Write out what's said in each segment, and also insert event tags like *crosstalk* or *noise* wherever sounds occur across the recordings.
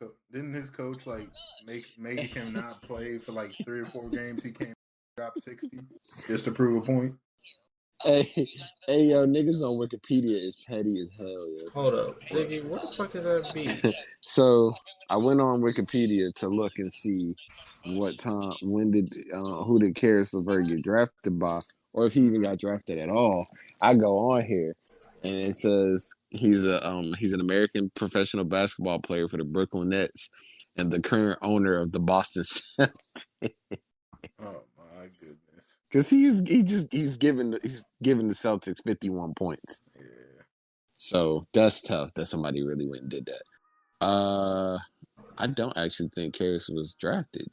co- didn't his coach like make make him not play for like three or four games? He can't drop sixty just to prove a point. Hey, hey, yo, niggas on Wikipedia is petty as hell, yo. Hold up, Biggie. What the fuck is that beat? *laughs* So I went on Wikipedia to look and see what time, when did, uh, who did Caris LeVert get drafted by, or if he even got drafted at all. I go on here, and it says he's a um he's an American professional basketball player for the Brooklyn Nets, and the current owner of the Boston *laughs* Celtics. Oh my goodness. Because he's he just he's given he's given the Celtics fifty one points. Yeah. So that's tough that somebody really went and did that. Uh I don't actually think Caris was drafted.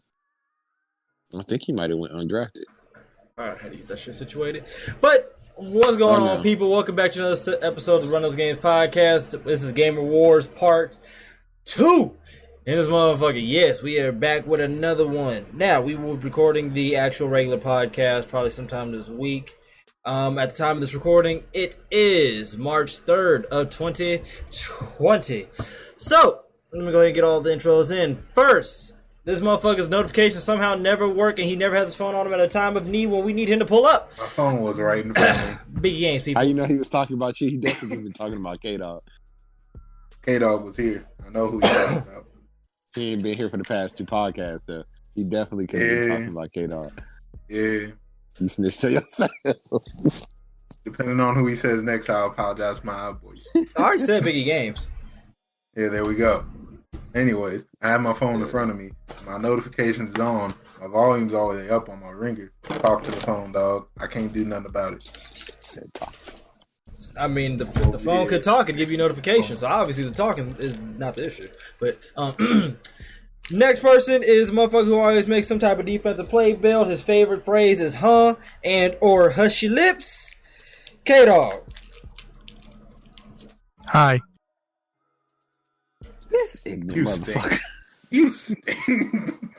I think he might have went undrafted. All right, how to get that shit situated. But what's going Oh, no. on, people? Welcome back to another episode of the Run Those Games podcast. This is Gamer Wars Part Two. In this motherfucker, yes, we are back with another one. Now we will be recording the actual regular podcast probably sometime this week. Um, at the time of this recording, it is March third of twenty twenty. So let me go ahead and get all the intros in. First, this motherfucker's notifications somehow never work, and he never has his phone on him at a time of need when we need him to pull up. My phone was right in front of me. *coughs* Big games, people. How you know he was talking about you? He definitely been talking about K Dog. K Dog was here. I know who you're talking about. He ain't been here for the past two podcasts though. He definitely could have been talking about K Dog. Yeah. You snitched to yourself. *laughs* Depending on who he says next, I'll apologize for my voice. I already said Biggie Games. Yeah, there we go. Anyways, I have my phone in front of me. My notifications is on. My volume's all the way up on my ringer. Talk to the phone, dog. I can't do nothing about it. I mean, the, the phone could talk and give you notifications. So obviously, the talking is not the issue. But um, *clears throat* next person is a motherfucker who always makes some type of defensive play build. His favorite phrase is "huh" and or "hushy lips." K Dog. Hi. This ignorant You motherfucker. stink. You stink.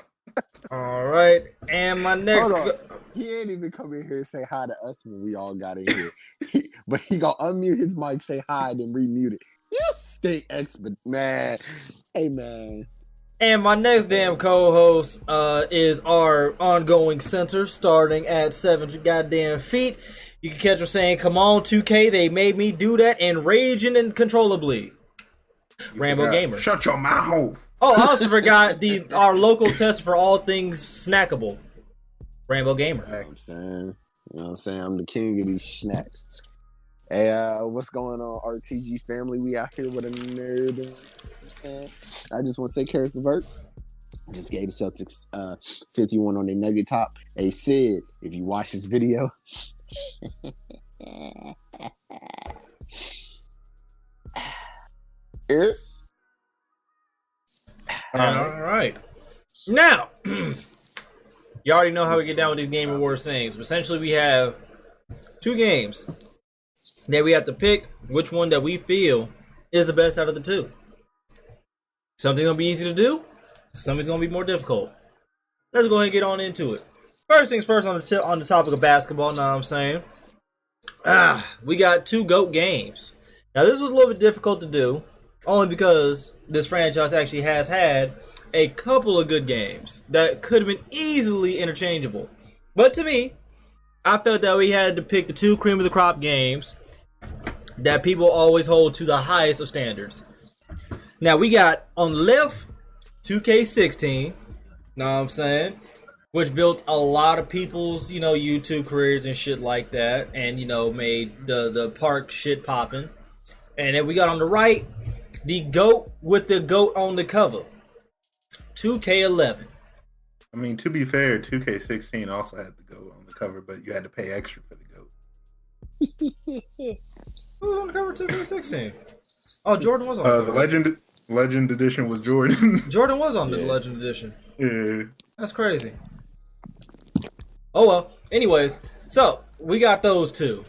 All right, and my next. Hold on. go- He ain't even come in here and say hi to us when we all got in here. He- but he gonna unmute his mic, say hi, then remute it. You stink expert man. Hey man. And my next damn co-host uh, is our ongoing center, starting at seven goddamn feet. You can catch him saying, "Come on, 2K, they made me do that," and raging uncontrollably. You Rambo forgot. Gamer. Shut your mouth. Oh, I also forgot the our local test for all things snackable. Rambo Gamer. You know what I'm saying? You know what I'm saying? I'm the king of these snacks. Hey, uh, what's going on, RTG family? We out here with a nerd. You know what I'm saying? I just want to say, Caris LeVert just gave the Celtics uh, 51 on their nugget top. Hey, Sid, if you watch this video, *laughs* Eh, All right. All right. Now, *clears throat* you already know how we get down with these Game Awards things. Essentially, we have two games that we have to pick which one that we feel is the best out of the two. Something's gonna be easy to do. Something's gonna be more difficult. Let's go ahead and get on into it. First things first on the t- on the topic of basketball. Know what I'm saying? Ah, we got two goat games. Now this was a little bit difficult to do, only because this franchise actually has had a couple of good games that could have been easily interchangeable. But to me, I felt that we had to pick the two cream of the crop games that people always hold to the highest of standards. Now we got on the left 2K16, know what I'm saying? Which built a lot of people's, you know, YouTube careers and shit like that, and you know, made the the park shit popping. And then we got on the right the goat with the goat on the cover. 2K11. I mean, to be fair, 2K16 also had the goat on the cover, but you had to pay extra for the goat. *laughs* Who was on the cover 2K16? Oh, Jordan was on. Uh, the the legend legend edition was Jordan. *laughs* Jordan was on the Yeah. Legend Edition. yeah. That's crazy. Oh well. Anyways, so we got those two.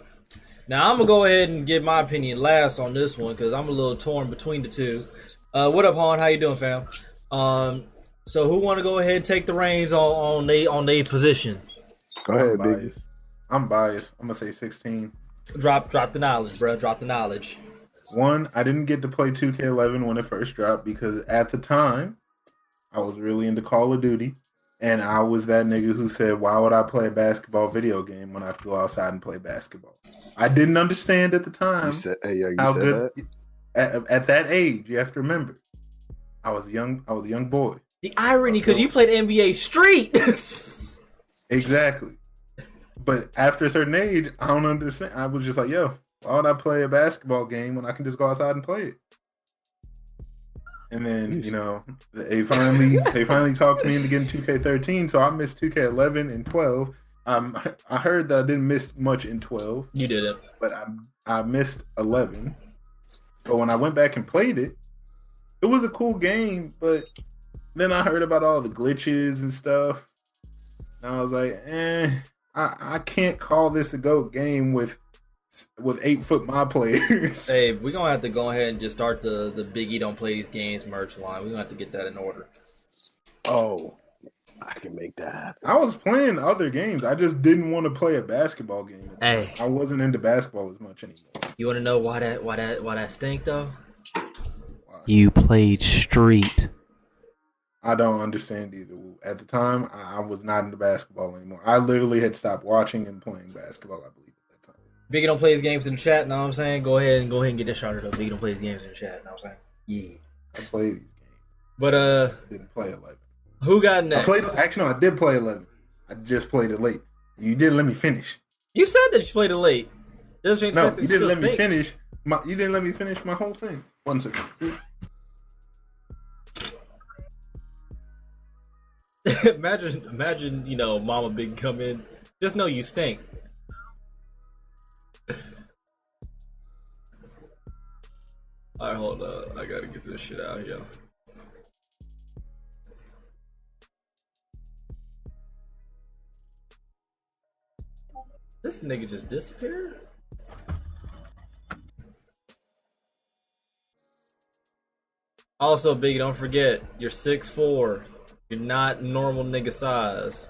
Now I'm gonna go ahead and give my opinion last on this one because I'm a little torn between the two. Uh, what up, Han? How you doing, fam? Um, so who want to go ahead and take the reins on on they on their position? Go I'm ahead, Biggie. I'm biased. I'm gonna say 16. Drop drop the knowledge, bro. Drop the knowledge. One, I didn't get to play 2K11 when it first dropped because at the time I was really into Call of Duty, and I was that nigga who said, "Why would I play a basketball video game when I could go outside and play basketball?" I didn't understand at the time You said, hey, yo, you how said good. that. At, at that age, you have to remember, I was young. I was a young boy. The irony, because you played NBA Street. *laughs* Exactly. But after a certain age, I don't understand. I was just like, yo, why would I play a basketball game when I can just go outside and play it? And then, you know, they finally they finally talked me into getting 2K13, so I missed 2K11 and 12. Um, I heard that I didn't miss much in 12, you did it. but I I missed 11. But when I went back and played it, it was a cool game, but then I heard about all the glitches and stuff. And I was like, eh, I, I can't call this a GOAT game with with eight foot my players. Hey, *laughs* we're gonna have to go ahead and just start the the Biggie don't play these games merch line. We're gonna have to get that in order. Oh, I can make that happen. I was playing other games. I just didn't want to play a basketball game. Hey, I wasn't into basketball as much anymore. you wanna know why that why that why that stink though? Why? You played Street. I don't understand either. At the time, I I was not into basketball anymore. I literally had stopped watching and playing basketball. I believe at that time. Biggie don't play his games in the chat. Know what I'm saying? Go ahead and go ahead and get that shouted up. Biggie don't play his games in the chat. You know what I'm saying? Yeah. I played these games. But uh, Didn't play eleven. Who got I next? played. Actually, no, I did play eleven. I just played it late. You didn't let me finish. You said that you played it late. Doesn't No, you didn't let still me finish. My, you didn't let me finish my whole thing. One second. *laughs* imagine, imagine, you know, Mama Big come in. Just know you stink. *laughs* Alright, hold up. I gotta get this shit out here. This nigga just disappeared? Also, Biggie, don't forget, you're 6'4. You're not normal nigga size.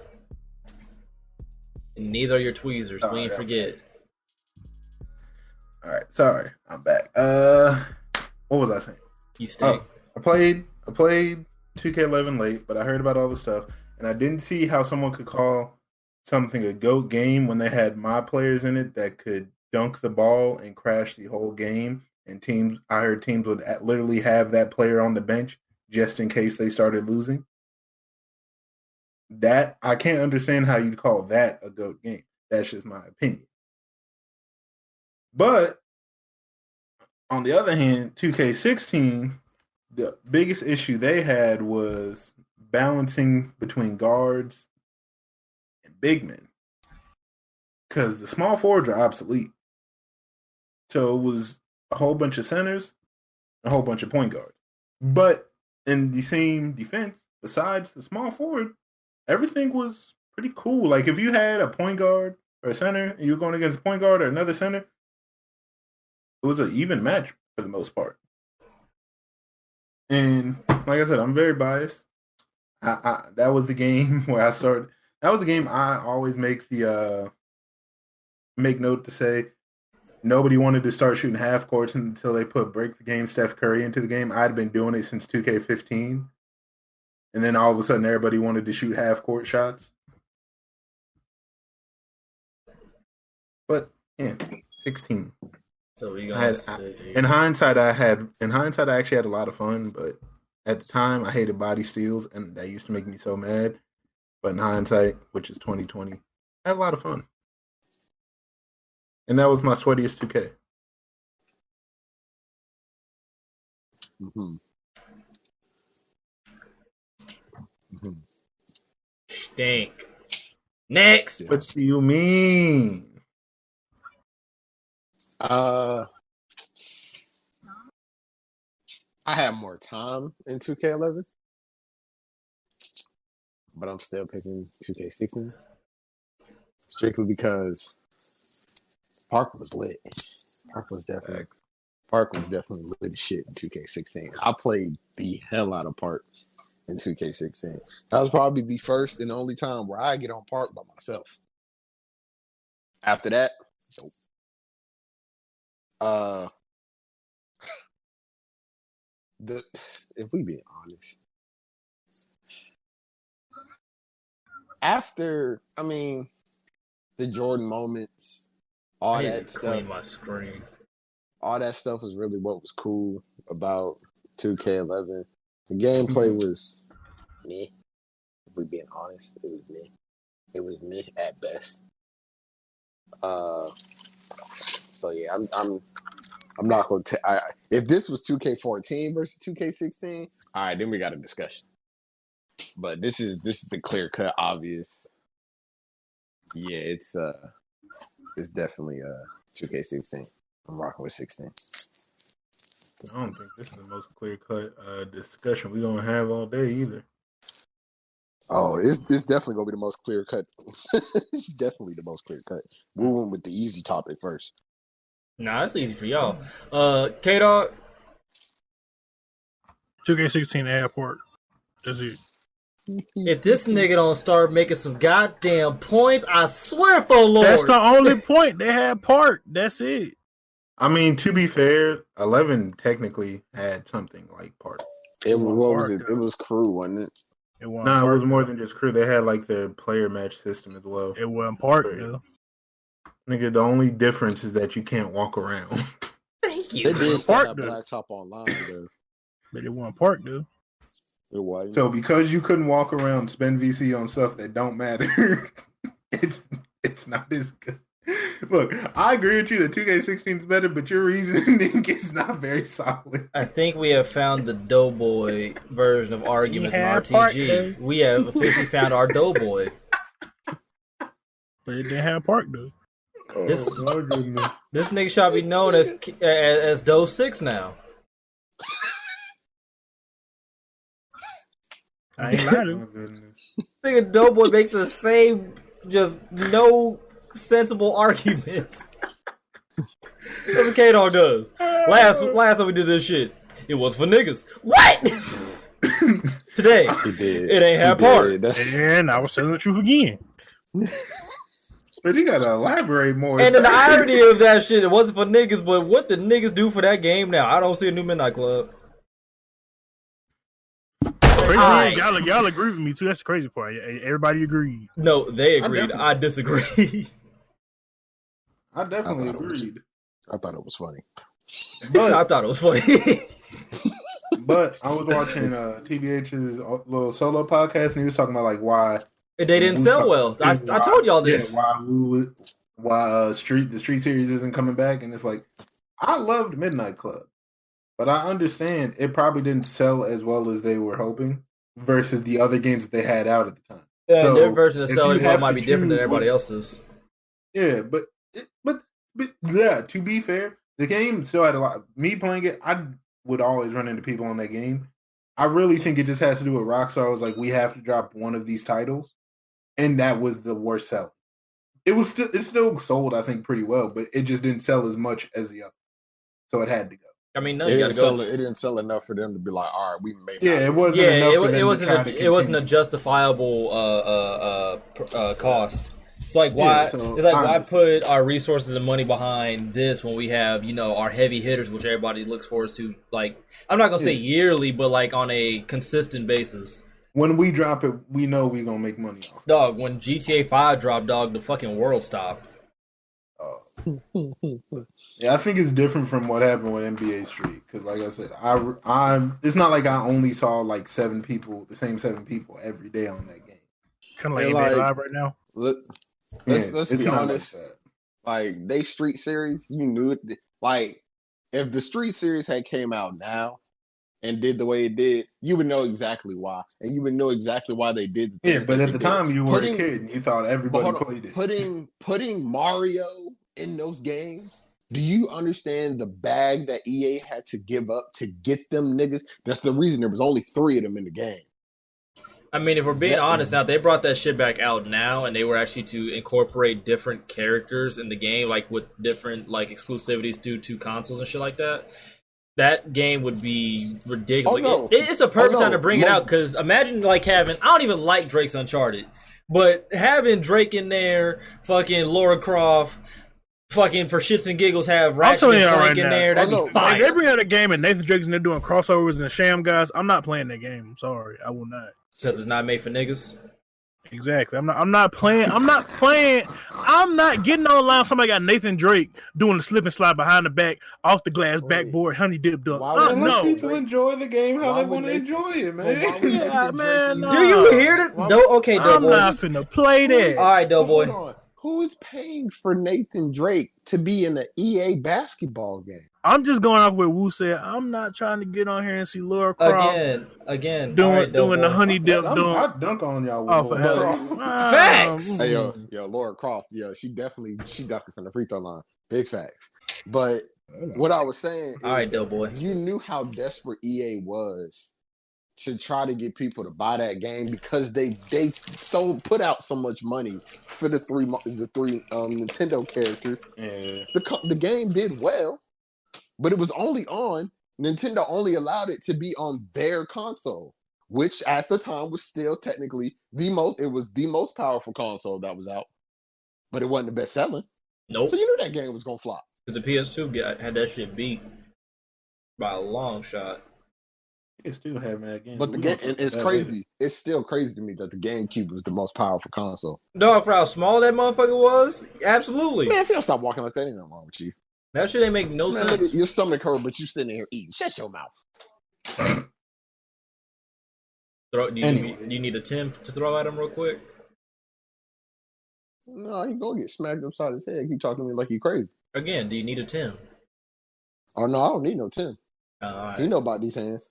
And neither are your tweezers. we ain't forget. All right, sorry, I'm back. Uh, what was I saying? You stink. Oh, I played. I played 2K11 late, but I heard about all the stuff, and I didn't see how someone could call something a goat game when they had my players in it that could dunk the ball and crash the whole game. And teams, I heard teams would literally have that player on the bench just in case they started losing. That I can't understand how you'd call that a goat game. That's just my opinion. But on the other hand, 2K16, the biggest issue they had was balancing between guards big men. Because the small forwards are obsolete. So it was a whole bunch of centers, a whole bunch of point guards. But in the same defense, besides the small forward, everything was pretty cool. Like if you had a point guard or a center and you were going against a point guard or another center, it was an even match for the most part. And like I said, I'm very biased. I, I that was the *laughs* game where I started. That was the game I always make the uh make note to say nobody wanted to start shooting half courts until they put break the game Steph Curry into the game. I'd been doing it since 2K15. And then all of a sudden everybody wanted to shoot half court shots. But yeah, 16. So we had-. In hindsight, I had in hindsight I actually had a lot of fun, but at the time I hated body steals, and that used to make me so mad. But in hindsight, which is 2020, I had a lot of fun, and that was my sweatiest 2K. hmm hmm Stink. Next. What do you mean? Uh, I have more time in 2K11, but I'm still picking 2K16 strictly because Park was lit. Park was definitely Park was definitely lit shit in 2K16. I played the hell out of Park in 2K16. That was probably the first and only time where I get on Park by myself. After that, nope. Uh, *sighs* the if we being honest, after I mean the Jordan moments, all that stuff, clean my screen. all that stuff was really what was cool about 2K11. The gameplay was me. If we being honest, it was me. It was me at best. Uh, so yeah, I'm I'm I'm not gonna. ta- I if this was 2K14 versus 2K16, all right, then we got a discussion. But this is this is a clear cut, obvious. Yeah, it's uh, it's definitely uh 2K16. I'm rocking with 16. I don't think this is the most clear cut uh, discussion we're gonna have all day either. Oh, it's it's definitely gonna be the most clear cut. *laughs* it's definitely the most clear cut. We went with the easy topic first. Nah, it's easy for y'all. Uh, K Dog, 2K16 airport. That's it. If this nigga don't start making some goddamn points, I swear for Lord. That's the only point they had park. That's it. I mean, to be fair, eleven technically had something like part. It was what was it? It was crew, wasn't it? It wasn't No, it was more than just crew. They had like the player match system as well. It wasn't park though. Nigga, the only difference is that you can't walk around. *laughs* Thank you. They you. did still Park have though. Blacktop online though. But it wasn't park though. It so because you couldn't walk around, spend VC on stuff that don't matter, *laughs* it's it's not as good. Look, I agree with you that 2K16 is better, but your reasoning *laughs* is not very solid. I think we have found the Doughboy version of arguments in had part RTG. We have officially found our Doughboy. But it didn't have park though. This Oh this nigga shall be known as as, as Doe Six now. I ain't lied to *laughs* Oh you. goodness. Nigga Doughboy makes the same, just no sensible arguments. That's what K Dog does. Last *laughs* last time we did this shit, it was for niggas. What? *laughs* Today, He did. It ain't He have park. That's And I was telling the truth again. But you gotta elaborate more. and then the irony of that shit, it wasn't for niggas, but what the niggas do for that game now? I don't see a new Midnight Club. Crazy Alright. y'all, y'all agree with me too. That's the crazy part. Everybody agreed. No, they agreed. definitely- I disagree. *laughs* I definitely I thought it was- agreed. *laughs* I thought it was funny. I thought it was funny. but I was watching uh, TBH's little solo podcast, and he was talking about like why they didn't sell well. I, I told y'all this. Yeah, why we, why uh, street the street series isn't coming back, and it's like I loved Midnight Club, but I understand it probably didn't sell as well as they were hoping versus the other games that they had out at the time. Yeah, So, their version of selling might be different than everybody which- else's. Yeah, but it, but but yeah. To be fair, the game still had a lot. Me playing it, I would always run into people on that game. I really think it just has to do with Rockstar. Was like, we have to drop one of these titles, and that was the worst selling. It was still it still sold, I think, pretty well, but it just didn't sell as much as the other, so it had to go. I mean, no, It didn't sell. go. It didn't sell enough for them to be like, all right, we made. Yeah, it wasn't. Yeah, enough it, for wa- them it wasn't try a, it wasn't a justifiable uh, uh, uh, uh, cost. It's like why Yeah, so it's like why put our resources and money behind this when we have you know our heavy hitters, which everybody looks forward to. Like I'm not gonna say Yeah. yearly, but like on a consistent basis. When we drop it, we know we're gonna make money off. Dog, when GTA Five dropped, dog, the fucking world stopped. Uh, *laughs* Yeah, I think it's different from what happened with NBA Street because, like I said, I I'm. It's not like I only saw like seven people, the same seven people every day on that game. Kind of like They NBA like- Live right now. Let, Let's- Yeah, let's be not like honest. like they Street series, you knew it. Like if the Street series had came out now and did the way it did, you would know exactly why, and you would know exactly why they did. The Yeah, but at they the did. time you were Putting- a kid and you thought everybody hold on, played it. putting putting Mario in those games. Do you understand the bag that EA had to give up to get them niggas? That's the reason there was only three of them in the game. I mean, if we're being That- honest now, they brought that shit back out now, and they were actually to incorporate different characters in the game, like with different like exclusivities to to consoles and shit like that. That game would be ridiculous. Oh, no. It- it's a perfect Oh, time to bring it out because imagine like having I don't even like Drake's Uncharted, but having Drake in there, fucking Laura Croft, fucking for shits and giggles have I'm Ratchet telling and Clank right in now. there. That'd I know. be If fire. they bring out a game and Nathan Drake's and they're doing crossovers and the Sham guys, I'm not playing that game. I'm sorry, I will not. Because it's not made for niggas. Exactly. I'm not. I'm not playing. I'm not playing. I'm not getting online. Somebody got Nathan Drake doing the slip and slide behind the back, off the glass, backboard, honey dip dunk. Why Uh, would Man, let no. people enjoy the game how Why they would want to enjoy it, *laughs* But why would man. Yeah, man, no. Do you hear this? Do- okay, I'm Doughboy. not finna play that. All right, But Doughboy. Hold on. Who is paying for Nathan Drake to be in an EA basketball game? I'm just going off what Wu said. I'm not trying to get on here and see Laura Croft Again, again. doing All right, doing the honey dip I'm, dunk. I dunk on y'all. with Oh, Lord for hell. Um, *laughs* Facts. Hey yo, yo, Laura Croft, yeah, she definitely she ducking from the free throw line. Big facts. But what I was saying is All right, Doughboy. you knew how desperate EA was to try to get people to buy that game because they they so put out so much money for the three the three um Nintendo characters. Yeah. The the game did well, but it was only on Nintendo only allowed it to be on their console, which at the time was still technically the most it was the most powerful console that was out. But it wasn't the best selling. Nope. So you knew that game was gonna flop. Because the PS2 got, had that shit beat by a long shot. You still have mad games. But the game gonna and talk it's about that crazy. It's still crazy to me that the GameCube was the most powerful console. Dog, for how small that motherfucker was, absolutely. Man, if you don't stop walking like that, ain't nothing wrong with you. That shit ain't make no Man, look sense. at your stomach hurt, but you sitting here eating. Shut your mouth. *coughs* Throw, do, you Anyway. need, do you need a Tim to throw at him real quick? No, you gonna get smacked upside his head. Keep talking to me like you crazy. Again, do you need a Tim? Oh no, I don't need no Tim. Uh, all right. You know about these hands.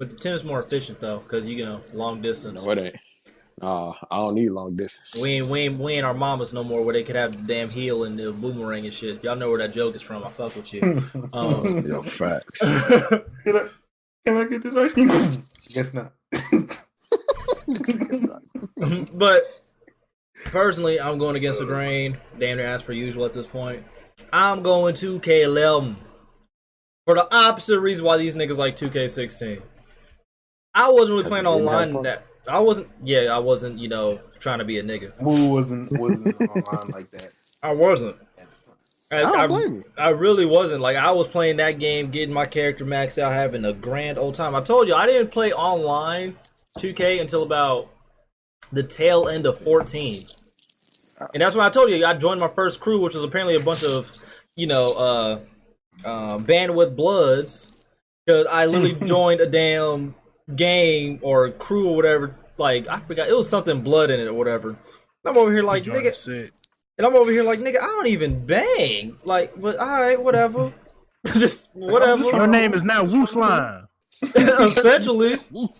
But the Tim's more efficient though, because you know long distance. No, it ain't. Nah, I don't need long distance. We ain't, we ain't we ain't our mamas no more where they could have the damn heel and the boomerang and shit. Y'all know where that joke is from, I fuck with you. *laughs* Um, Yo, facts. *laughs* can, I, can I get this ice cream? *laughs* Guess not. but personally, I'm going against the grain. Damn near as per usual at this point. I'm going 2K11 for the opposite reason why these niggas like 2K16. I wasn't really playing they didn't have online. That I wasn't. Yeah, I wasn't. You know, trying to be a nigga. Wu wasn't wasn't online like that. *laughs* I wasn't. I, I don't I- you. I really wasn't. Like I was playing that game, getting my character maxed out, having a grand old time. I told you I didn't play online 2K until about the tail end of 14. And that's when I told you I joined my first crew, which was apparently a bunch of, you know, uh, uh bandwidth bloods. Because I literally *laughs* joined a damn game or crew or whatever. Like I forgot it was something blood in it or whatever. I'm over here like nigga, said. and I'm over here like, nigga, I don't even bang. Like, but all right, whatever. *laughs* Just whatever. Your name is now Wu Slime. *laughs* Essentially. Whoop.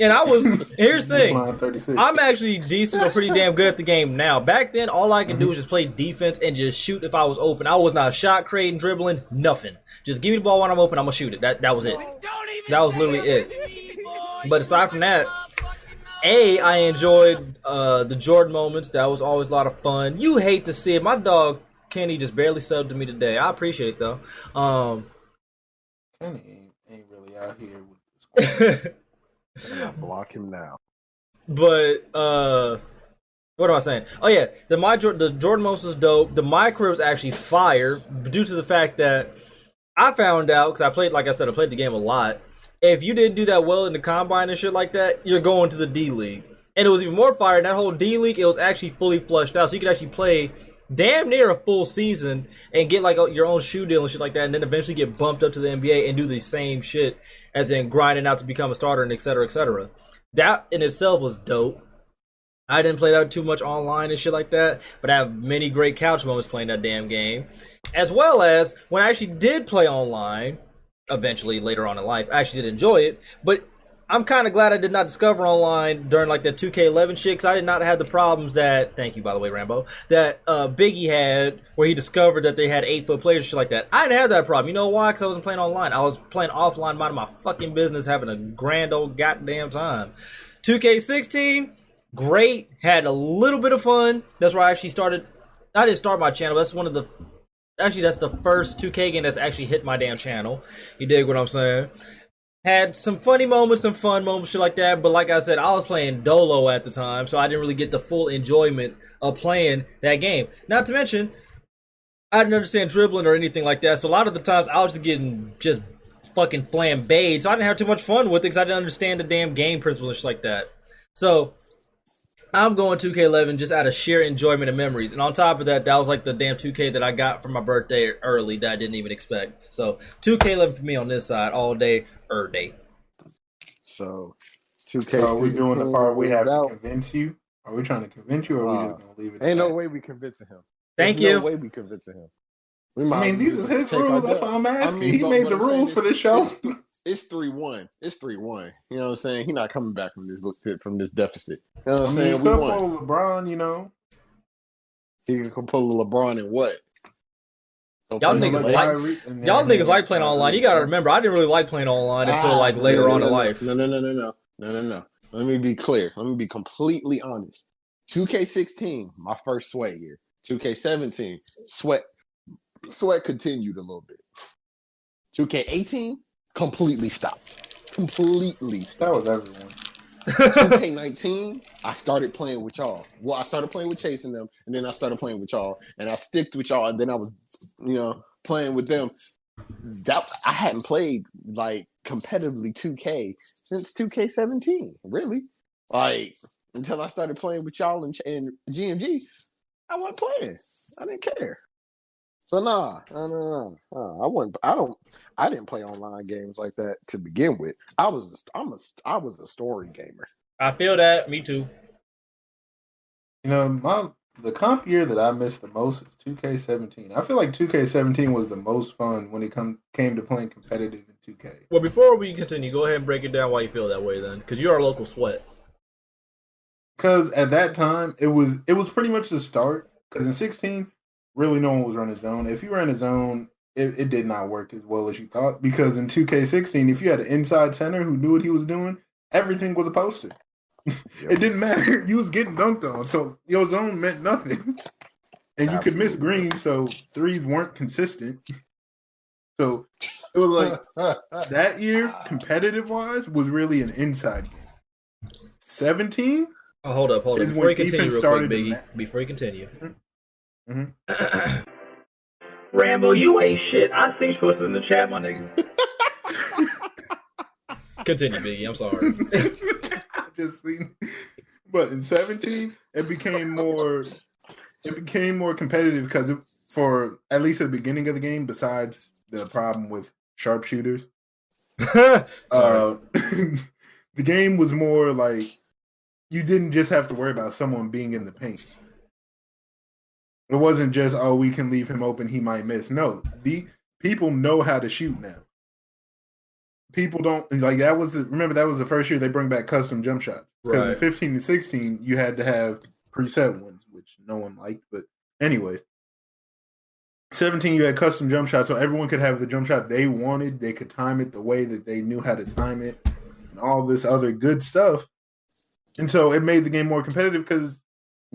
And I was, here's the thing. Line 36. I'm actually decent or pretty damn good at the game now. Back then, all I could do mm-hmm. was just play defense and just shoot if I was open. I was not shot creating, dribbling, nothing. Just give me the ball when I'm open, I'm gonna shoot it. That that was it. That was literally it. But aside from that, A, I enjoyed uh, the Jordan moments. That was always a lot of fun. You hate to see it. My dog Kenny just barely subbed to me today. I appreciate it though. Um, Kenny ain't, ain't really out here with squad. *laughs* Block him now. But uh what am I saying? Oh yeah, the my the Jordan Moses is dope. The micro is actually fire due to the fact that I found out because I played, like I said, I played the game a lot. If you didn't do that well in the combine and shit like that, you're going to the D League. And it was even more fire. That whole D League, it was actually fully flushed out, so you could actually play damn near a full season and get like a, your own shoe deal and shit like that, and then eventually get bumped up to the NBA and do the same shit, as in grinding out to become a starter and et cetera, et cetera. That in itself was dope. I didn't play that too much online and shit like that, but I have many great couch moments playing that damn game. As well as when I actually did play online, eventually later on in life, I actually did enjoy it. But I'm kind of glad I did not discover online during like the 2K11 shit, because I did not have the problems that, thank you by the way, Rambo, that uh, Biggie had, where he discovered that they had eight foot players shit like that. I didn't have that problem. You know why? Because I wasn't playing online. I was playing offline, minding my fucking business, having a grand old goddamn time. 2K16, great. Had a little bit of fun. That's where I actually started. I didn't start my channel. That's one of the. Actually, that's the first 2K game that's actually hit my damn channel. You dig what I'm saying? Had some funny moments, some fun moments, shit like that. But like I said, I was playing Dolo at the time, so I didn't really get the full enjoyment of playing that game. Not to mention, I didn't understand dribbling or anything like that. So a lot of the times I was just getting just fucking flambéed. So I didn't have too much fun with it because I didn't understand the damn game principles like that. So I'm going 2K11 just out of sheer enjoyment and memories. And on top of that, that was like the damn 2K that I got for my birthday early that I didn't even expect. So 2K11 for me on this side all day, er day. So, 2K. So are we doing the part we have to convince you? Are we trying to convince you, or are we Uh, just gonna leave it? at Ain't no that? way we convincing him. Thank There's you. No way we convincing him. We I mean, these are his rules. That's why I'm asking. mean, he made the I'm rules for this show. It's three one. It's three one. You know what I'm saying? He's not coming back from this from this deficit. You know what I I'm mean, saying? We except won. LeBron, you know. He can pull a LeBron and what? Don't Y'all play niggas no like- Y'all niggas like playing online. You gotta remember, I didn't really like playing online until Ah, like later no, on no, in life. No, no, no, no, no, no, no, no. Let me be clear. Let me be completely honest. 2K16, my first sweat year. 2K17, sweat, sweat continued a little bit. 2K18, completely stopped. Completely stopped. That was everyone. 2K19, *laughs* I started playing with y'all. Well, I started playing with chasing them, and then I started playing with y'all, and I sticked with y'all, and then I was, you know, playing with them. That I hadn't played like competitively 2K since 2K17, really. Like until I started playing with y'all and, and GMG, I wasn't playing. I didn't care. So nah, nah, nah, nah, nah. I wasn't. I don't. I didn't play online games like that to begin with. I was. A, I'm a. I was a story gamer. I feel that. Me too. You know, my the comp year that I missed the most is 2K17. I feel like 2K17 was the most fun when it come came to playing competitive in 2K. Well, before we continue, go ahead and break it down why you feel that way then, because you're a local sweat. Because at that time, it was it was pretty much the start. Because in 16, really no one was running zone. If you ran a zone, it, it did not work as well as you thought. Because in 2K16, if you had an inside center who knew what he was doing, everything was a poster. *laughs* it didn't matter. *laughs* You was getting dunked on, so your zone meant nothing. *laughs* And you could miss Absolutely. green, so threes weren't consistent. So it was like that year, competitive wise, was really an inside game. 17, Oh, hold up, hold up. Is Before you continue, real quick, started to Biggie. ma- Before you continue. Mm-hmm. Mhm. Rambo, you ain't shit. I seen you posted in the chat, my nigga. continue, Biggie. I'm sorry. *laughs* I just seen, but in 17, it became more, it became more competitive because it, for at least at the beginning of the game, besides the problem with sharpshooters, *laughs* sorry. uh, *laughs* the game was more like you didn't just have to worry about someone being in the paint. It wasn't just oh we can leave him open he might miss. No, the people know how to shoot now. People don't like that was the, remember that was the first year they bring back custom jump shots. Because in 15 and 16 you had to have preset ones, which no one liked. But anyways, 17 you had custom jump shots, so everyone could have the jump shot they wanted. They could time it the way that they knew how to time it, and all this other good stuff. And so it made the game more competitive because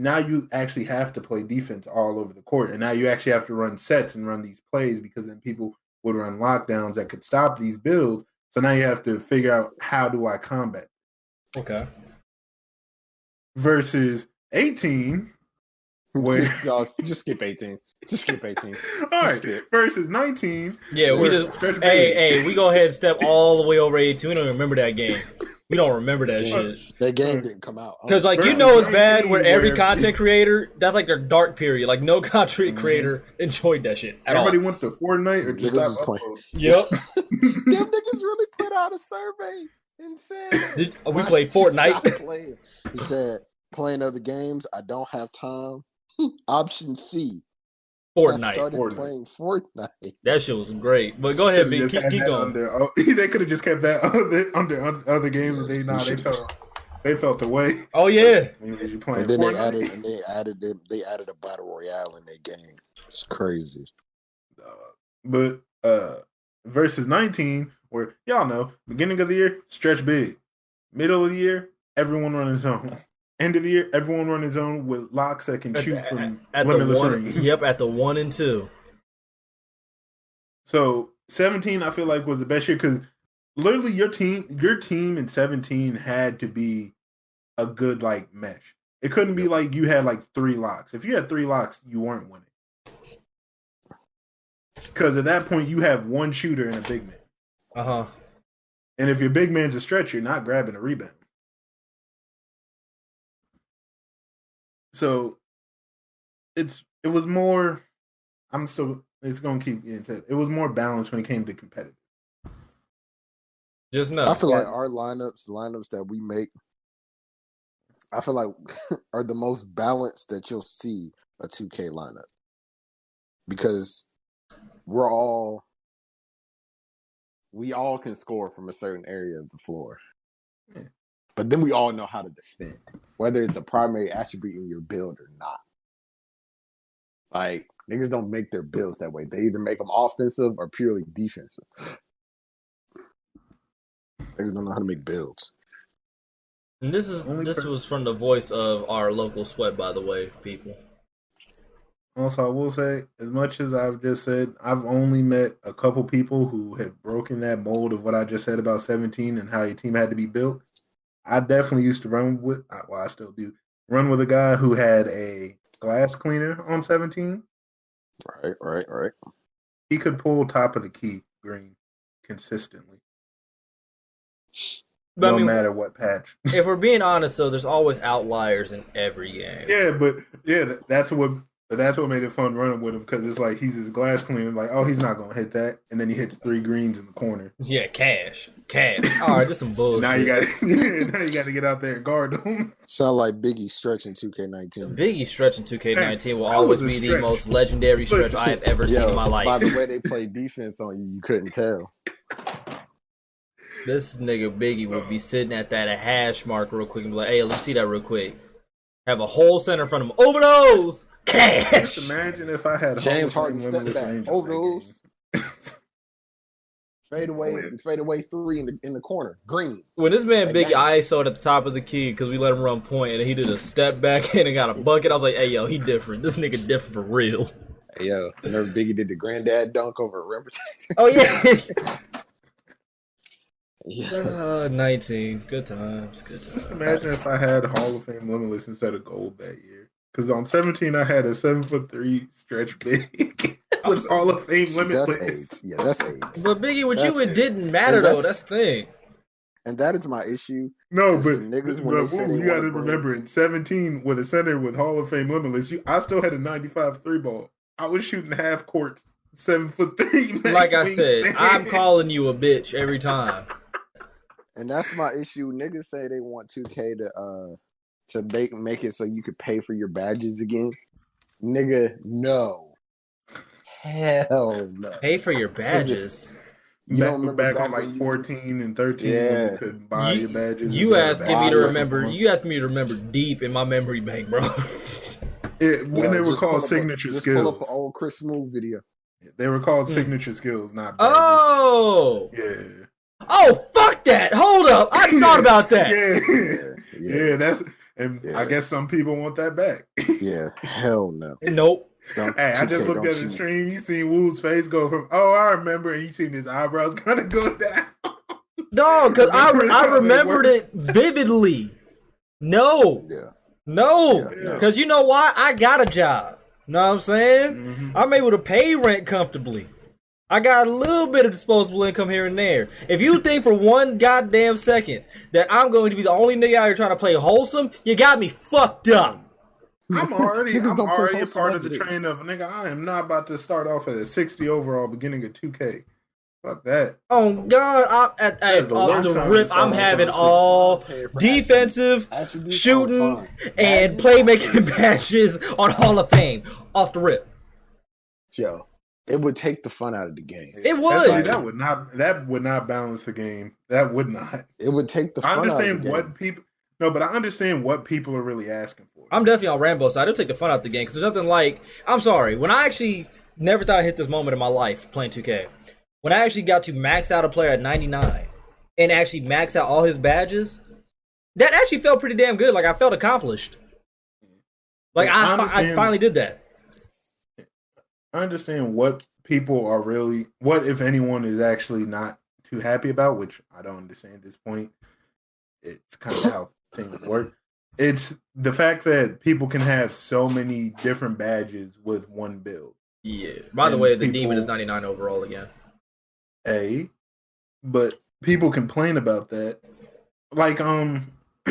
now you actually have to play defense all over the court, and now you actually have to run sets and run these plays because then people would run lockdowns that could stop these builds. So now you have to figure out how do I combat okay. versus 18. *laughs* Where- Y'all, *laughs* just skip 18. Just skip 18. All right, skip. versus 19. Yeah, we just. Hey, hey, we go ahead and step all the way over 18. We don't even remember that game. We don't remember that shit. That game didn't come out. Because like you know it's bad 19 where every content creator that's like their dark period. Like no *laughs* content Mhm. creator enjoyed that shit at Everybody all. went to Fortnite or just Niggas is playing. uploading. *laughs* Yep. *laughs* Them niggas really put out a survey and said Did- oh, we "Why played you Fortnite?" stop playing?" He said, "Playing other games, I don't have time." Option C. I Fortnite. started Fortnite. playing Fortnite. That shit was great. But go ahead, Could've Big. just Keep, keep going. Under, oh, *laughs* they could have just kept that under, *laughs* under, under other games that they nah, they felt they felt away. Oh yeah. *laughs* I you playing And then they Fortnite? added and they added them they added a battle royale in their game. It's crazy. Uh, but uh versus 19, where y'all know, beginning of the year, stretch big. Middle of the year, everyone run his own. End of the year, everyone run his own with locks that can At, shoot at- from at the limitless one, range. yep, at the one and two. So 17, I feel like was the best year because literally your team, your team in 17 had to be a good like mesh. It couldn't be like you had like three locks. If you had three locks, you weren't winning. Because at that point, you have one shooter and a big man. Uh huh. And if your big man's a stretch, you're not grabbing a rebound. So it's it was more. I'm still. It's gonna keep getting said. It was more balanced when it came to competitive. Just no. I feel like our lineups, the lineups that we make, I feel like *laughs* are the most balanced that you'll see a 2K lineup because we're all we all can score from a certain area of the floor. Yeah. But then we all know how to defend, whether it's a primary attribute in your build or not. Like niggas don't make their builds that way. They either make them offensive or purely defensive. *sighs* Niggas don't know how to make builds. And this is Only this per- was from the voice of our local sweat, by the way, people. Also, I will say, as much as I've just said, I've only met a couple people who have broken that mold of what I just said about 17 and how your team had to be built. I definitely used to run with, uh, well, I still do, run with a guy who had a glass cleaner on 17. Right, right, right. He could pull top of the key green consistently, But no I mean, matter what patch. if we're being *laughs* honest, though, there's always outliers in every game. yeah, but yeah, that's what. But that's what made it fun running with him because it's like he's his glass cleaner, like oh he's not gonna hit that, and then he hits three greens in the corner. Yeah, cash, cash. All right, just some bullshit. Now you got *laughs* now you got to get out there and guard him. Sound like Biggie stretching 2K19. Biggie stretch in 2K19 will always was a be the most legendary stretch I have ever seen in my life. By the way they play defense on you, you couldn't tell. This nigga Biggie would be uh. sitting at that hash mark real quick and be like, "Hey, let me see that real quick." Have a whole center in front of him. Over those cash. Just imagine if I had James Hall of Fame Harden step limitless back, range on over those. Fade away, Yeah. fade away three in the in the corner. Green. When this man Like Biggie that. ISO'd at the top of the key because we let him run point and he did a step back in *laughs* and got a bucket, I was like, "Hey, yo, he different. This nigga different for real." Hey, yo, remember Biggie did the granddad dunk over Remember? Oh yeah. *laughs* yeah. uh, *laughs* 19. Good times. Good Just times. imagine if I had Hall of Fame limitless instead of gold that year. Because on 17, I had a seven foot three stretch big *laughs* with Hall of Fame See, that's limitless. AIDS. Yeah, that's AIDS. But Biggie, with you, That's it it. didn't matter And though. that's- That's the thing. And that is my issue. No, but, niggas but when they they you got to remember in 17 with a center with Hall of Fame limitless, you, I still had a 95 three ball. I was shooting half court, seven foot three. *laughs* Like I said, wingspan. I'm calling you a bitch every time. And that's my issue. Niggas say they want 2K to uh to make make it so you could pay for your badges again. Nigga, no. Hell no. Pay for your badges. You back, don't remember back back on like you- 14 and 13 Yeah. you could buy You- your badges. You asking me to remember? You asked me to remember deep in my memory bank, bro. *laughs* It, when Yo, they were just pull called up a- signature just skills. Pull up an old Chris Smoove video. They were called Hmm. signature skills, not badges. oh, Yeah. Oh, fuck that! Hold up, I thought about that. *laughs* Yeah. *laughs* Yeah, Yeah, that's and I guess some people want that back. *laughs* yeah. Hell no. Nope. Don't, Hey, I 2K just looked at the cheat. stream. You seen Wu's face go from "Oh, I remember," and you seen his eyebrows kind of go down. No, because I, I remembered it vividly. No, Yeah. no, Yeah, yeah. because you know why? I got a job. You know what I'm saying? Mhm. I'm able to pay rent comfortably. I got a little bit of disposable income here and there. If you think for one goddamn second that I'm going to be the only nigga out here trying to play wholesome, you got me fucked up. I'm *laughs* already, I'm don't already a part of the train of nigga. I am not about to start off at a 60 overall beginning of 2K. Fuck that. Oh God! Uh, I'm at, at the off the rip. I'm having all defensive, attributes. shooting, and Badges? playmaking *laughs* badges on Hall of Fame off the rip. Yo, it would take the fun out of the game. It would. like- that would not. That would not balance the game. That would not. It would take the I fun out of understand the game. what people. No, but I understand what people are really asking for. I'm definitely on Rambo's side. It'll take the fun out of the game because there's nothing like. I'm sorry. When I actually never thought I hit this moment in my life playing 2K, when I actually got to max out a player at 99 and actually max out all his badges, that actually felt pretty damn good. Like I felt accomplished. Like I I, I finally did that. I understand what people are really, what if anyone is actually not too happy about, which I don't understand at this point. It's kind of how things work. It's the fact that people can have so many different badges with one build. Yeah. By the And way, the people- demon is 99 overall again. A, but people complain about that. Like um, *clears throat* *clears throat*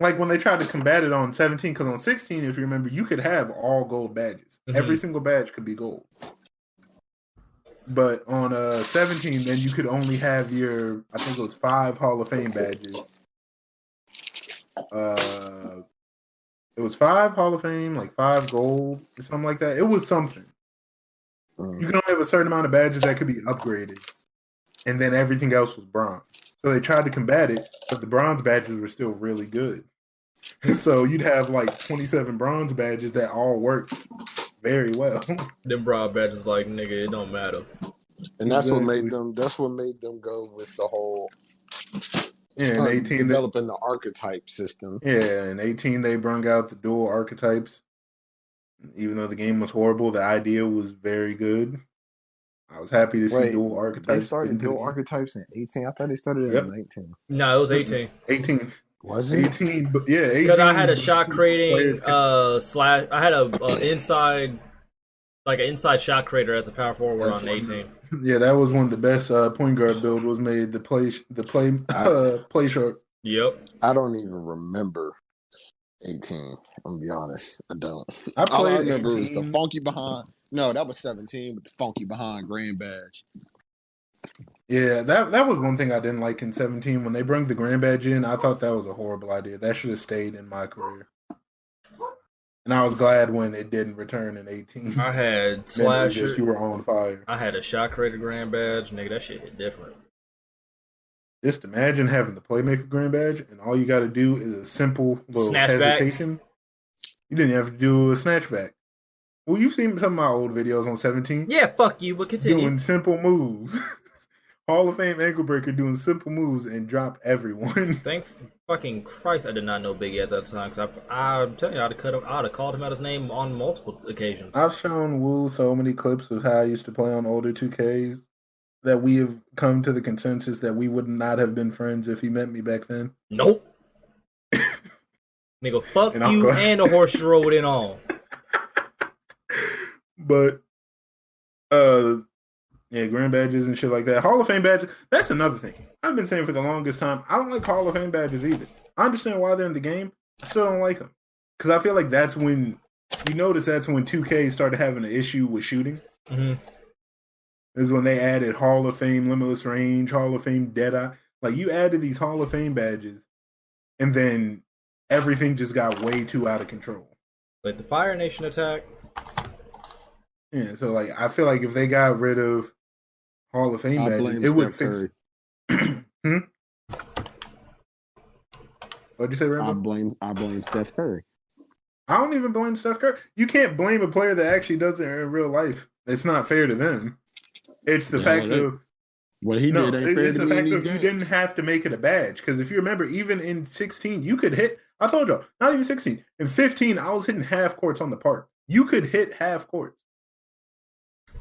like when they tried to combat it on 17, because on 16, if you remember, you could have all gold badges. Mhm. Every single badge could be gold. But on uh 17, then you could only have your I think it was five Hall of Fame badges. Uh it was five Hall of Fame, like five gold, or something like that. It was something. Mm. You can only have a certain amount of badges that could be upgraded, and then everything else was bronze. So they tried to combat it, but the bronze badges were still really good. *laughs* so you'd have like 27 bronze badges that all worked very well. *laughs* Them bronze badges like nigga, it don't matter. And that's what made them. That's what made them go with the whole yeah, in uh, 18, they, developing the archetype system. yeah, in 18 they brung out the dual archetypes. Even though the game was horrible, the idea was very good. I was happy to see Wait, dual archetypes. They started into the dual archetypes in eighteen. I thought they started Yep. in nineteen. No, it was 18. 18. Was it? 18, but yeah, 18. Because I had a shot creating uh slash. I had a uh, inside, like an inside shot creator as a power forward That's on one. 18. Yeah, that was one of the best uh, point guard build was made. The play, the play, *laughs* uh, play sharp. Yep. I don't even remember eighteen. I'm gonna be honest. I don't. I All I played remember was the funky behind. No, that was seventeen, with the funky behind grand badge. Yeah, that that was one thing I didn't like in 17 when they brought the grand badge in. I thought that was a horrible idea. That should have stayed in my career. And I was glad when it didn't return in 18. I had *laughs* Then it was slasher. just you were on fire. I had a shot creator grand badge. Nigga, that shit hit different. Just imagine having the playmaker grand badge, and all you got to do is a simple little Snatch back. hesitation. You didn't have to do a snatchback. Well, you've seen some of my old videos on 17. Yeah, fuck you, but continue. doing simple moves. *laughs* Hall of Fame ankle breaker doing simple moves and drop everyone. *laughs* Thank fucking Christ I did not know Biggie at that time. Cause I, I'm telling you, I'd have cut him. I'd have called him out his name on multiple occasions. I've shown Wu so many clips of how I used to play on older 2Ks that we have come to the consensus that we would not have been friends if he met me back then. Nope. *laughs* Nigga, fuck And you and the horse rode in on. But uh yeah, grand badges and shit like that. Hall of Fame badges, that's another thing. I've been saying for the longest time, I don't like Hall of Fame badges either. I understand why they're in the game. I still don't like them. Cuz I feel like that's when you notice that's when 2K started having an issue with shooting. Mm-hmm. is when they added Hall of Fame Limitless Range, Hall of Fame Deadeye. Like you added these Hall of Fame badges, and then everything just got way too out of control. Like the Fire Nation attack. Yeah, so like I feel like if they got rid of Hall of Fame I it would fix. *clears throat* Hmm? What'd you say, I blame. I blame Steph Curry. I don't even blame Steph Curry. You can't blame a player that actually does it in real life. It's not fair to them. It's the Yeah, fact that- of What he no, did ain't it- fair it's the fact of you games. didn't have to make it a badge. Because if you remember, even in 16, you could hit. I told y'all, not even 16. In 15, I was hitting half courts on the park. You could hit half courts.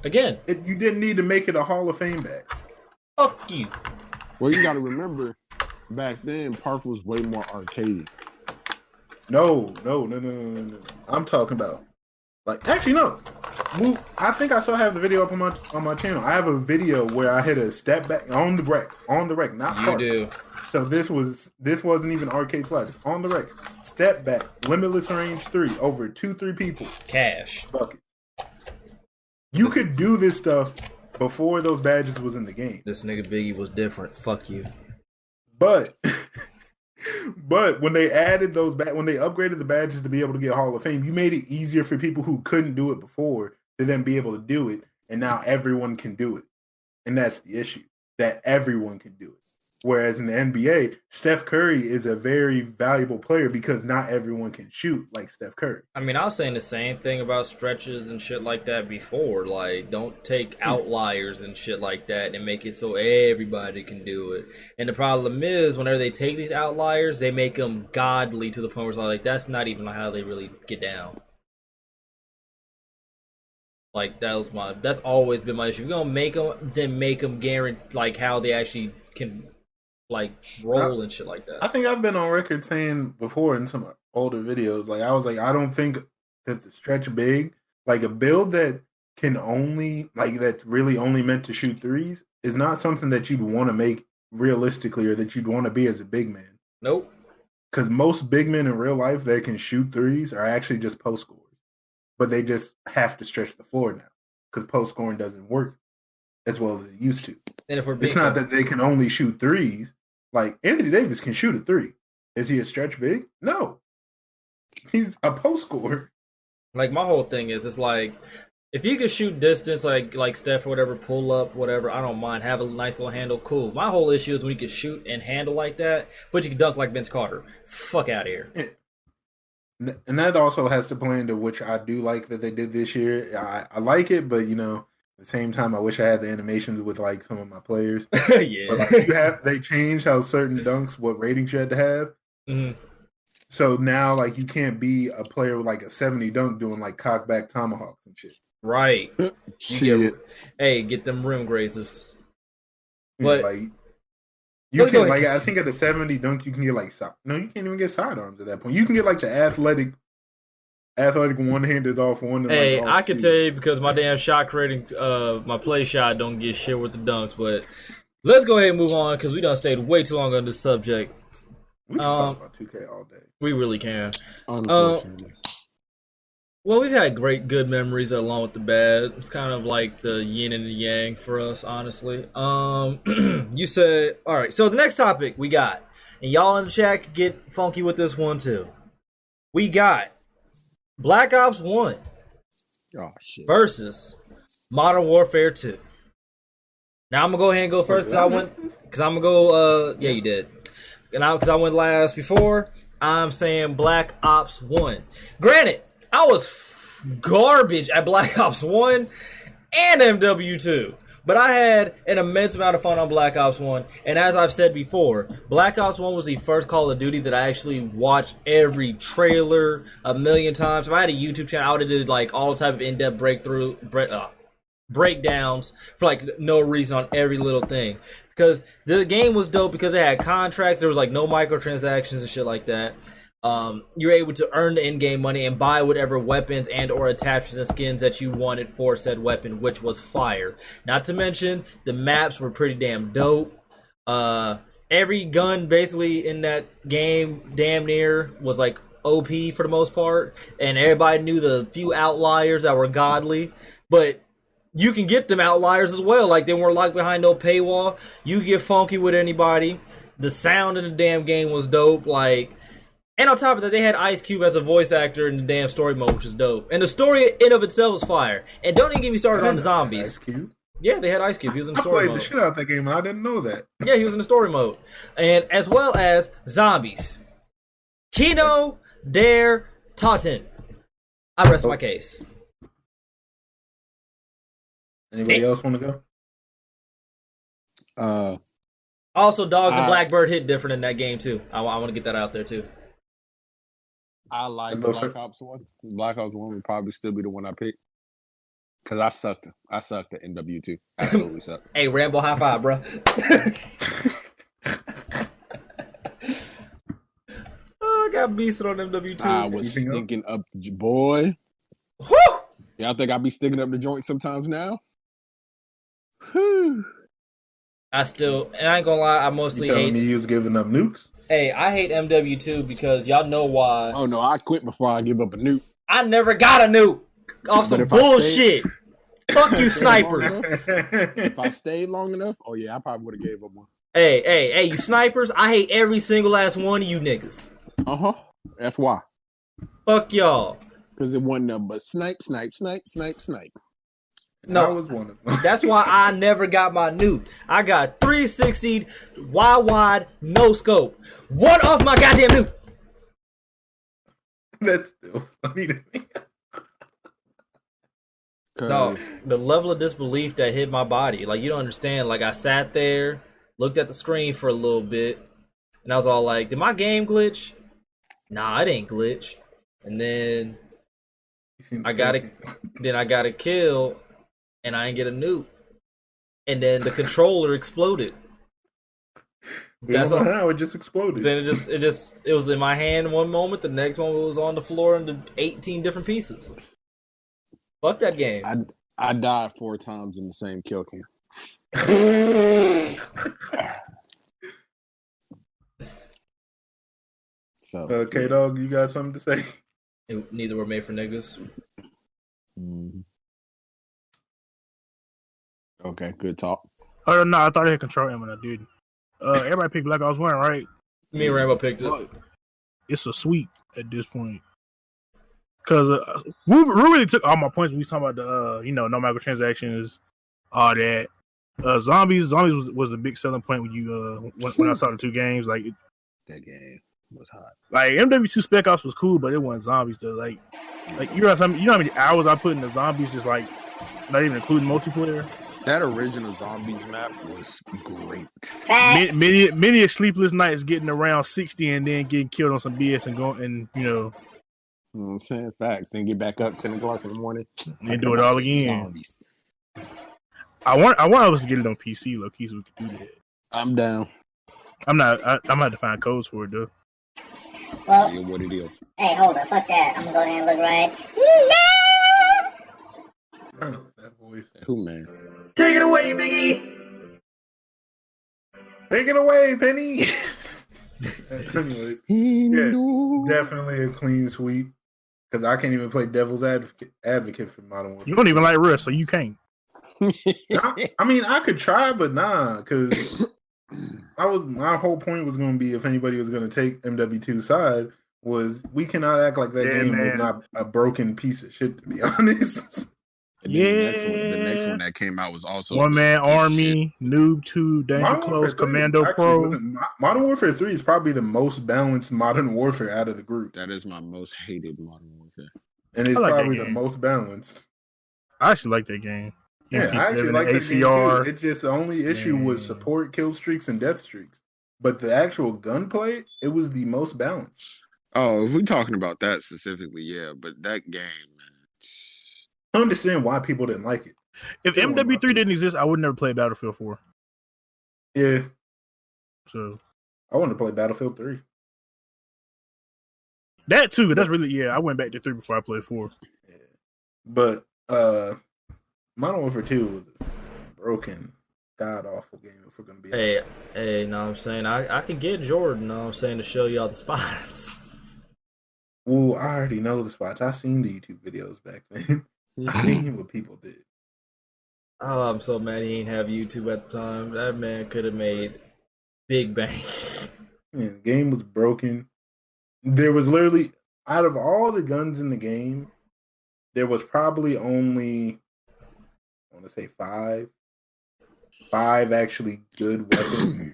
Again, It, you didn't need to make it a Hall of Fame badge. fuck you. Well, you got to remember, back then Park was way more arcadey. No, no, no, no, no, no, no. I'm talking about like actually no. Well, I think I still have the video up on my on my channel. I have a video where I hit a step back on the Rec, on the Rec, not You park. do. So this was this wasn't even arcade slide. It's on the Rec. Step back, limitless range three over two three people Cash. bucket. You could do this stuff before those badges was in the game, This nigga Biggie was different. Fuck you. but *laughs* but when they added those ba- when they upgraded the badges to be able to get Hall of Fame, you made it easier for people who couldn't do it before to then be able to do it, and now everyone can do it, and that's the issue that everyone can do it. Whereas in the NBA, Steph Curry is a very valuable player because not everyone can shoot like Steph Curry. I mean, I was saying the same thing about stretches and shit like that before. Like, don't take Hmm. outliers and shit like that and make it so everybody can do it. And the problem is, whenever they take these outliers, they make them godly to the point where it's like, that's not even how they really get down. Like that was my. That's always been my issue. If you're gonna make them, then make them guarantee like how they actually can, like roll and shit like that. I think I've been on record saying before in some older videos, like I was like, I don't think that the stretch big, like a build that can only like that's really only meant to shoot threes is not something that you'd want to make realistically or that you'd want to be as a big man. Nope. Because most big men in real life that can shoot threes are actually just post scorers, but they just have to stretch the floor now because post scoring doesn't work as well as it used to. And if we're It's not that they can only shoot threes. Like Anthony Davis can shoot a three. Is he a stretch big? No. He's a post scorer. like my whole thing is it's like if you can shoot distance like like Steph or whatever, pull up, whatever, I don't mind. Have a nice little handle, cool. My whole issue is when you can shoot and handle like that, but you can dunk like Vince Carter. Fuck out of here. And that also has to play into which I do like that they did this year. I, I like it, but you know, at the same time, I wish I had the animations with like some of my players. *laughs* But yeah. like, you have they changed how certain dunks, what ratings you had to have. Mhm. So now, like, you can't be a player with like a seventy dunk doing like cockback tomahawks and shit. Right. *laughs* You Shit. get, hey, get them rim grazers. You know, But- like you can like I think at the seventy dunk you can get like si- no you can't even get sidearms at that point. You can get like the athletic, athletic one handed off one. and, like, Hey, off I can two. tell you because my damn shot creating, uh, my play shot don't get shit with the dunks. But let's go ahead and move on because we done stayed way too long on this subject. We can um, talk about two K all day. We really can. Unfortunately. Well, we've had great, good memories along with the bad. It's kind of like the yin and the yang for us, honestly. Um, *clears throat* you said, all right. So the next topic we got, and y'all in the chat get funky with this one too. We got Black Ops One oh shit. versus Modern Warfare Two. Now I'm gonna go ahead and go first because I went because I'm gonna go. Uh, yeah, you did. And I because I went last before. I'm saying Black Ops One. Granted, I was f- garbage at Black *laughs* Ops One and MW2. But I had an immense amount of fun on Black Ops 1. And as I've said before, Black Ops 1 was the first Call of Duty that I actually watched every trailer a million times. If I had a YouTube channel, I would have did like all type of in-depth breakthrough bre- uh, breakdowns for like no reason on every little thing. Because the game was dope because it had contracts, there was like no microtransactions and shit like that. Um, you're able to earn the in-game money and buy whatever weapons and or attachments and skins that you wanted for said weapon, which was fire. Not to mention the maps were pretty damn dope. Uh, every gun basically in that game, damn near, was like OP for the most part, and everybody knew the few outliers that were godly, but. You can get them outliers as well. Like they weren't locked behind no paywall. You get funky with anybody. The sound in the damn game was dope. Like and on top of that, they had Ice Cube as a voice actor in the damn story mode, which is dope. And the story in of itself was fire. And don't even get me started on Ice zombies. Cube. Yeah, they had Ice Cube. He was in the story I played the mode. shit out of that game and I didn't know that. Yeah, he was in the story mode. And as well as zombies. Kino der Toten. I rest my case. Anybody Hey. else want to go? Uh, Also, Dogs and Uh, Blackbird hit different in that game too. I, want to get that out there too. I like I know Black for- Ops One. Black Ops One would probably still be the one I pick. Cause I sucked. I sucked at MW two. Absolutely sucked. *laughs* Hey, Rambo, high five, bro. oh, *laughs* I got beasted on MW2. I was Anything stinking up, boy. Whew! Y'all think I be sticking up the joint sometimes now? Whew. I still, and I ain't gonna lie, I You mostly telling hate. me you was giving up nukes? Hey, I hate MW2 because y'all know why. Oh no, I quit before I give up a nuke. I never got a nuke off some But if I bullshit. Fuck you, *laughs* snipers. If I stayed long enough, oh yeah, I probably would have gave up one. hey, hey, hey, you snipers! I hate every single last one of you niggas. Uh huh. That's why. Fuck y'all. Because it wasn't nothing but snipe, snipe, snipe, snipe, snipe. No. I was one of them. That's why I *laughs* never got my nuke. I got 360 wide wide no scope. One off my goddamn nuke. *laughs* That's still funny to me. *laughs* Cause No, the level of disbelief that hit my body, like you don't understand. Like I sat there, looked at the screen for a little bit, and I was all like, "Did my game glitch?" Nah, it ain't glitch. And then, I got to- then I got a kill, and I didn't get a nuke. And then the controller exploded. We That's don't know how it just exploded. Then it just, it just, it was in my hand one moment. The next moment it was on the floor into eighteen different pieces. Fuck that game. I I died four times in the same kill cam. *laughs* So Uh, K Dog, you got something to say? It- neither were made for niggas. mhm. Okay, good talk. Oh no, I thought I had control him and I did. Uh, everybody picked Black Ops One, right? Me and Rambo picked it. It's a sweep at this point. Cause uh, we, we really took all my points we was talking about the uh, you know no microtransactions, all that. Uh, zombies, zombies was, was the big selling point when you uh when, when I saw the two games. Like That game was hot. like MW2 Spec Ops was cool, but it wasn't zombies though. Like like you know some you know how many hours I put in the zombies, just like not even including multiplayer. That original zombies map was great. Many, many many a sleepless nights getting around sixty and then getting killed on some BS and going and you know You know what I'm saying? Facts. Then get back up ten o'clock in the morning and do it all again. Zombies. I want I want us to get it on PC, low key, so we could do that. I'm down. I'm not. I, I'm about to find codes for it though. Well, Yeah, what it is. hey, hold on. fuck that. I'm gonna go ahead and look right. Turn up that voice. Who man? Take it away, Biggie. Take it away, Penny. Anyways, *laughs* Yeah, definitely a clean sweep. Because I can't even play devil's advocate, advocate for Modern Warfare. You don't even like Rust, so you can't. I, I mean, I could try, but nah, because *coughs* I was my whole point was going to be if anybody was going to take MW2 side was we cannot act like that Yeah, game was not a broken piece of shit. To be *laughs* honest, And then the next one, the next one that came out was also One man a piece of army, noob tube, danger close, commando pro. Modern Warfare Three is probably the most balanced Modern Warfare out of the group. That is my most hated Modern Warfare. and it's like probably the most balanced. I actually like that game. Yeah, I actually like that game ACR. too. It's just the only issue was support kill streaks and death streaks, but the actual gunplay it was the most balanced. Oh, if we're talking about that specifically, yeah, but that game, man. I understand why people didn't like it. If Still one of my MW3 didn't exist, I would never play Battlefield 4. Yeah, So I want to play Battlefield Three. that too, that's really yeah. I went back to three before I played four. Yeah. But uh Modern Warfare 2 was a broken, god awful game if we're gonna be Hey, honest. hey, know what I'm saying? I, I can get Jordan, know what I'm saying, to show y'all the spots. *laughs* Well, I already know the spots. I seen the YouTube videos back then. *laughs* I seen what people did. oh, I'm so mad he ain't have YouTube at the time. That man could have made big bang. *laughs* Yeah, the game was broken. There was literally out of all the guns in the game, there was probably only I want to say five, five actually good weapons.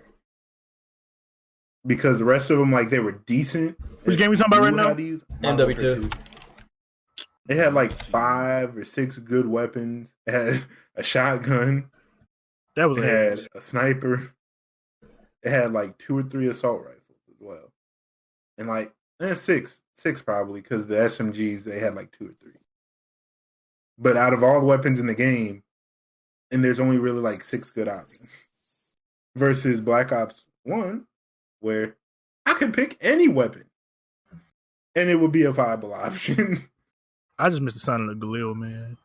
because the rest of them, like they were decent. Which game we talking about right now? how to use Modern Warfare MW2. 2. They had like five or six good weapons. It had *laughs* a shotgun. That was It had a sniper. It had like two or three assault rifles as well, and like eh, six, six probably because the SMGs they had like two or three. But out of all the weapons in the game, and there's only really like six good options versus Black Ops One, where I could pick any weapon, and it would be a viable *laughs* option. I just missed the sound of the Galil, man.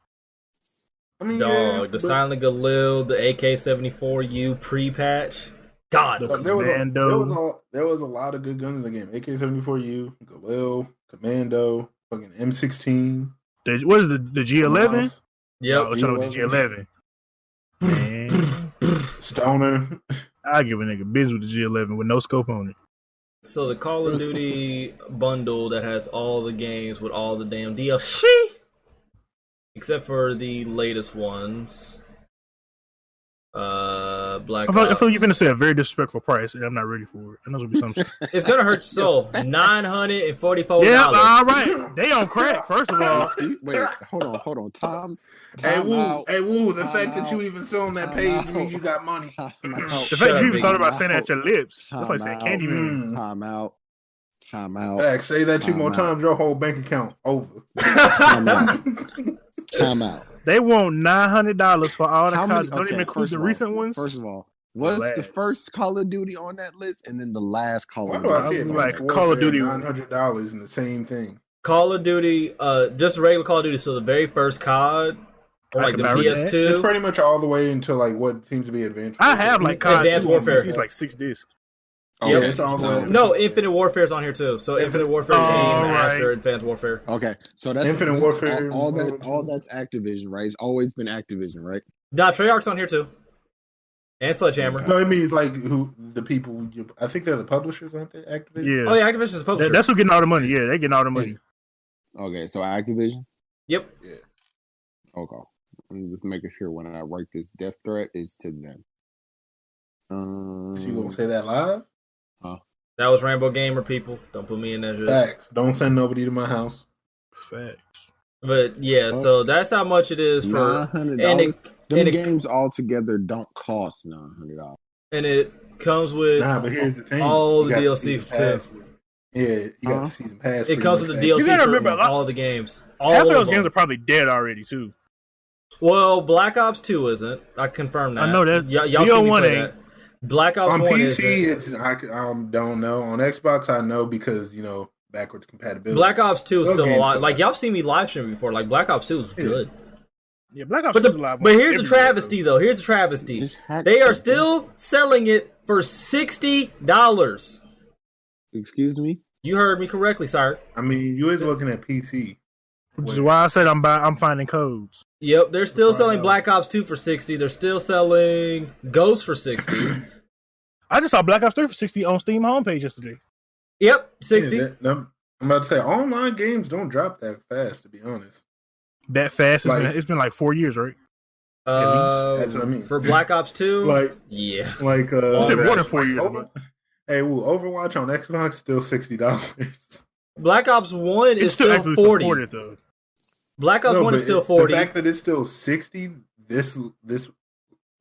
I mean, Dog, yeah, the but- Silent Galil, the AK-74U pre-patch. God, The But there was, a, Commando. there was a there was a lot of good guns in the game. AK seventy four U, Galil, Commando, fucking M sixteen. The, what is the the G11? yep. Oh, talking about the G11. *laughs* Stoner. I give a nigga biz with the G11 with no scope on it. So the Call of Duty bundle that has all the games with all the damn DLC, except for the latest ones. Uh, Black. I feel, I Ops. feel you're gonna say a very disrespectful price, and I'm not ready for it. I know it's gonna be something. *laughs* It's gonna hurt your soul. *laughs* Nine hundred and forty-four yeah, all right. They on crack. First of all, Wait, hold on, hold on. Time, Hey time Wu, out. hey Wu, the Time fact that you even saw on that Time page out. means you got money. *laughs* The out. fact Shut you even thought Biggie. about saying that at your lips, that's like saying Time Candyman. Mm. Time out. Time out. Heck, say that two Time more out. times, your whole bank account over. Time out. Time out. They want nine hundred dollars for all the How cards. many- Don't even include first the of all- recent ones. First of all, what's the Last. first Call of Duty on that list, and then the last Call Why of do Duty? I see was it like like Call of Duty- nine hundred dollars in the same thing? Call of Duty, uh, just regular Call of Duty. So the very first COD, or I like the can marry that. It's PS2. pretty much all the way into like what seems to be advanced. I have like COD Advanced 2 on Warfare. PC, it's like six discs. Oh, Yeah, okay. it's all so, No, Infinite Warfare's on here too. So Infinite Warfare Oh, came right. after Advanced Warfare. okay, so that's Infinite Warfare, All, all that, all that's Activision, right? It's always been Activision, right? Nah, Treyarch's on here too, and Sledgehammer. No, it means like who the people. You, I think they're the publishers, aren't they? Activision. Yeah. Oh yeah, Activision's a publisher. That's who getting all the money. Yeah, they getting all the money. Okay, so Activision. Yep. Okay, I'm just making sure when I write this death threat is to them. Um, You gonna say that live? That was Rainbow Gamer people. Don't put me in that shit. Facts. Don't send nobody to my house. Facts. But yeah, so that's how much it is for, hundred and dollars. it Them and it, games altogether don't cost nine hundred dollars. and it comes with Nah, but here's the thing. all You the DLC too. pass with. Yeah, you got Huh? the season pass. it comes with the that. DLC You gotta for remember, lot- all the games. All Half of of those them. games are probably dead already too. Well, Black Ops Two isn't. I confirm that. I know that. Y- y'all see me BO1 play ain't. that. Black Ops on One PC, isn't. it's, I, c- I don't know. On Xbox, I know because you know backwards compatibility. Black Ops Two is Those still a lot. Like y'all seen me live stream before. Like Black Ops Two is Yeah. good. Yeah, Black Ops But 2 the, is alive. but here's the everywhere, travesty though. Here's the travesty. Just hack They are still selling it for sixty dollars. Excuse me. You heard me correctly, sir. I mean, you is looking at PC. Which is why I said I'm buy, I'm finding codes. Yep, they're still selling. Black Ops 2 for 60. They're still selling Ghost for 60. *clears throat* I just saw Black Ops 3 for 60 on Steam homepage yesterday. yep, 60. Yeah, that- them- I'm about to say online games don't drop that fast. To be honest, That fast. It's, Like- been, it's been like four years, right? Uh, That's what I mean. For Black Ops 2? *laughs* like yeah. like uh, It's been more than four years, Over, hey, well, Overwatch on Xbox still sixty dollars. Black Ops 1 It's is still, still, actively 40. though. Black Ops 1 is still 40. The fact that it's still sixty this this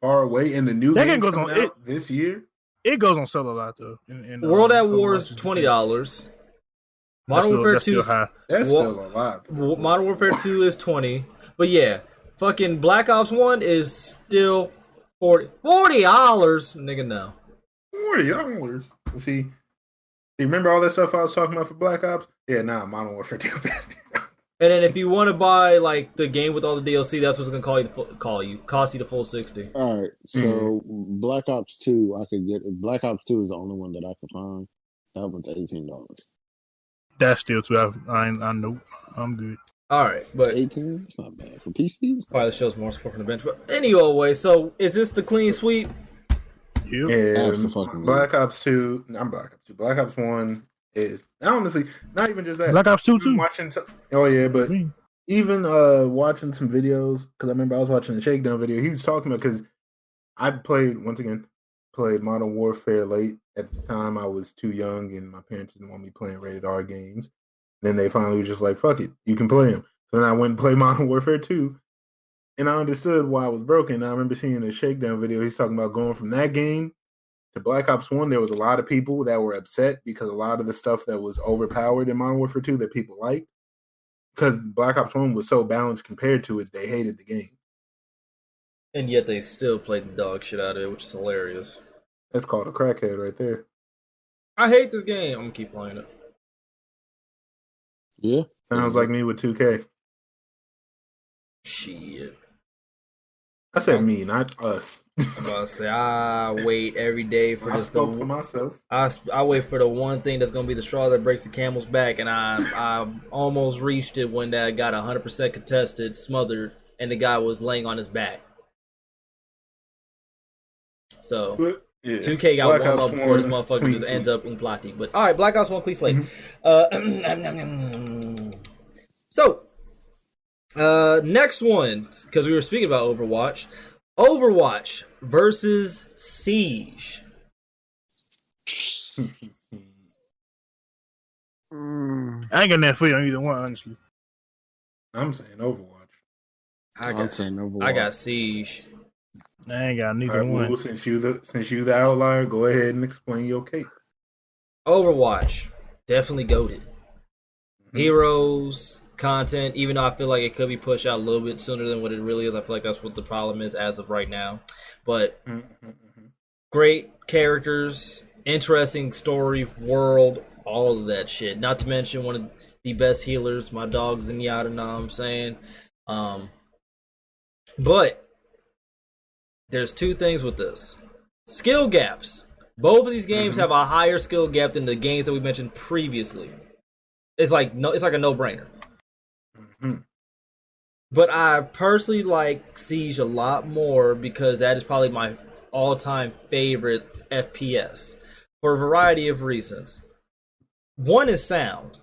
far away, and the new That game game goes coming on- out this year. It goes on sale a lot though. In, in, World um, at War is $20. That's Modern still- Warfare 2 is high. That's Well- still alive. W- Modern Warfare 2 is 20. But yeah, fucking Black Ops 1 is still 40. $40, nigga, no. Forty dollars. See, you remember all that stuff I was talking about for Black Ops? Yeah, nah, Modern Warfare too *laughs* bad. And then if you want to buy like the game with all the DLC, that's what's gonna call you full, call you cost you the full sixty. All right, so mm-hmm. Black Ops Two, I could get. Black Ops Two is the only one that I could find. That one's eighteen dollars. That's still too. I, I, I know. I'm good. All right, but Eighteen? It's not bad for PCs. probably shows more support from the bench. But anyway, so is this the clean sweep? Yep. Yeah, Abso-fucking-lutely. Black Ops Two. I'm Black Ops Two. Black Ops One is honestly not even just that. Black Ops 2 Even too. Watching, some- oh yeah, but Mm. even uh watching some videos because I remember I was watching a shakedown video. He was talking about because I played once again played Modern Warfare late at the time. I was too young and my parents didn't want me playing rated R games. Then they finally was just like, "Fuck it, you can play them." So then I went and played *laughs* Modern Warfare Two, and I understood why I was broken. I remember seeing a shakedown video. He's talking about going from that game to Black Ops One. There was a lot of people that were upset because a lot of the stuff that was overpowered in Modern Warfare Two that people liked because Black Ops One was so balanced compared to it, they hated the game. And yet they still played the dog shit out of it, which is hilarious. That's called a crackhead right there. I hate this game. I'm gonna keep playing it. Yeah, Sounds like me with 2K. Shit. I said me, not us. I'm about to say I wait every day for *laughs* I this. spoke for The, myself. I I wait for the one thing that's gonna be the straw that breaks the camel's back, and I I almost reached it when that got 100 percent contested, smothered, and the guy was laying on his back. So But, yeah. 2K got Black Ops up before this motherfucker just ends up in. But all right, Black Ops One, clean slate. Mm-hmm. Uh, *clears throat* so uh, next one because we were speaking about Overwatch. Overwatch versus Siege. Mm, I ain't got nothing for you on either one, honestly. I'm saying Overwatch. I I'm got saying Overwatch. I got Siege. I ain't got neither right, one. well, since you the since you the outlier, go ahead and explain your case. Overwatch definitely goaded. Mhm. Heroes content, even though I feel like it could be pushed out a little bit sooner than what it really is. I feel like that's what the problem is as of right now. But Mhm, mhm. great characters, interesting story, world, all of that shit. Not to mention one of the best healers, my dog's Zenyatta, know I'm saying? Um But there's two things with this skill gaps. Both of these games Mhm. have a higher skill gap than the games that we mentioned previously. It's like no, it's like a no Mhm. But I personally like Siege a lot more because that is probably my all-time favorite FPS for a variety of reasons. One is sound.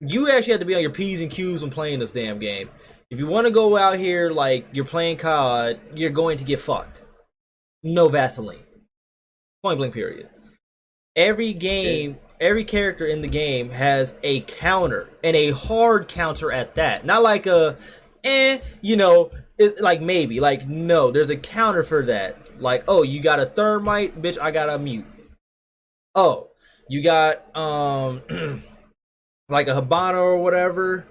You actually have to be on your P's and Q's when playing this damn game. If you want to go out here like you're playing COD, you're going to get fucked. No Vaseline. Point blank period. Every game, every character in the game has a counter and a hard counter at that. Not like a eh, you know, it's like maybe. Like no, there's a counter for that. Like, oh, you got a thermite, bitch, I got a mute. Oh, you got um *clears throat* like a Hibana or whatever.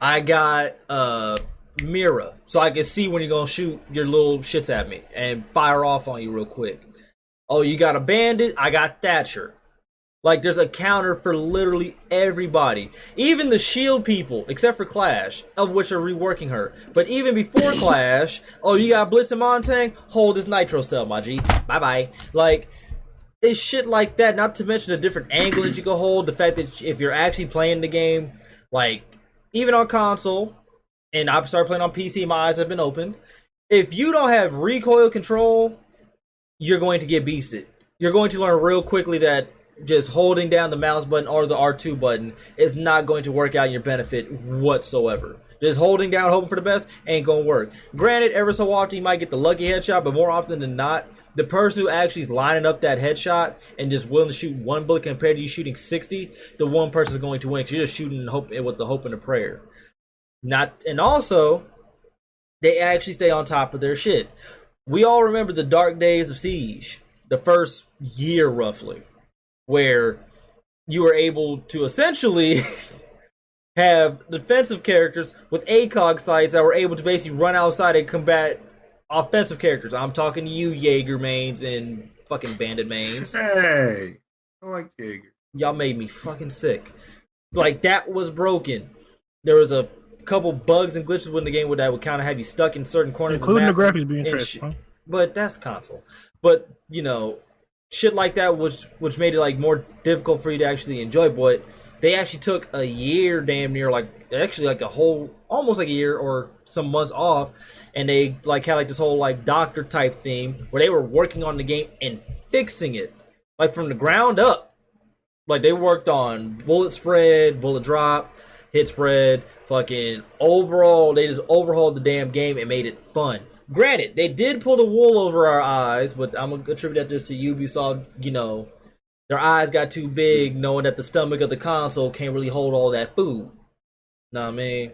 I got uh Mira, so I can see when you're gonna shoot your little shits at me and fire off on you real quick. Oh, you got a bandit? I got Thatcher. Like there's a counter for literally everybody. Even the shield people, except for Clash, of which are reworking her. But even before *coughs* Clash, oh you got Blitz and Montagne? Hold this nitro cell, my G. Bye bye. Like it's shit like that, not to mention the different *coughs* angles that you can hold, the fact that if you're actually playing the game, like even on console, and I started playing on PC, my eyes have been opened. If you don't have recoil control, you're going to get beasted. You're going to learn real quickly that just holding down the mouse button or the R2 button is not going to work out in your benefit whatsoever. Just holding down, hoping for the best, ain't gonna work. Granted, every so often you might get the lucky headshot, but more often than not, the person who actually is lining up that headshot and just willing to shoot one bullet compared to you shooting 60, the one person is going to win because you're just shooting hope, with the hope and the prayer. Not and also, they actually stay on top of their shit. We all remember the dark days of Siege, the first year roughly, where you were able to essentially *laughs* have defensive characters with ACOG sights that were able to basically run outside and combat offensive characters. I'm talking to you, Jaeger mains and fucking bandit mains. Hey, I like Jaeger. Y'all made me fucking sick. Like that was broken. There was a couple bugs and glitches in the game where that would kind of have you stuck in certain corners. of including the map graphics being trash. sh- huh? but that's console. But you know, shit like that, which which made it like more difficult for you to actually enjoy. But they actually took a year, damn near, like actually like a whole, almost like a year or some months off, and they like had like this whole like doctor type theme where they were working on the game and fixing it, like from the ground up. Like they worked on bullet spread, bullet drop, hit spread, fucking overall. They just overhauled the damn game and made it fun. Granted, they did pull the wool over our eyes, but I'm gonna attribute that this to Ubisoft. You know, their eyes got too big, knowing that the stomach of the console can't really hold all that food. Know what I mean?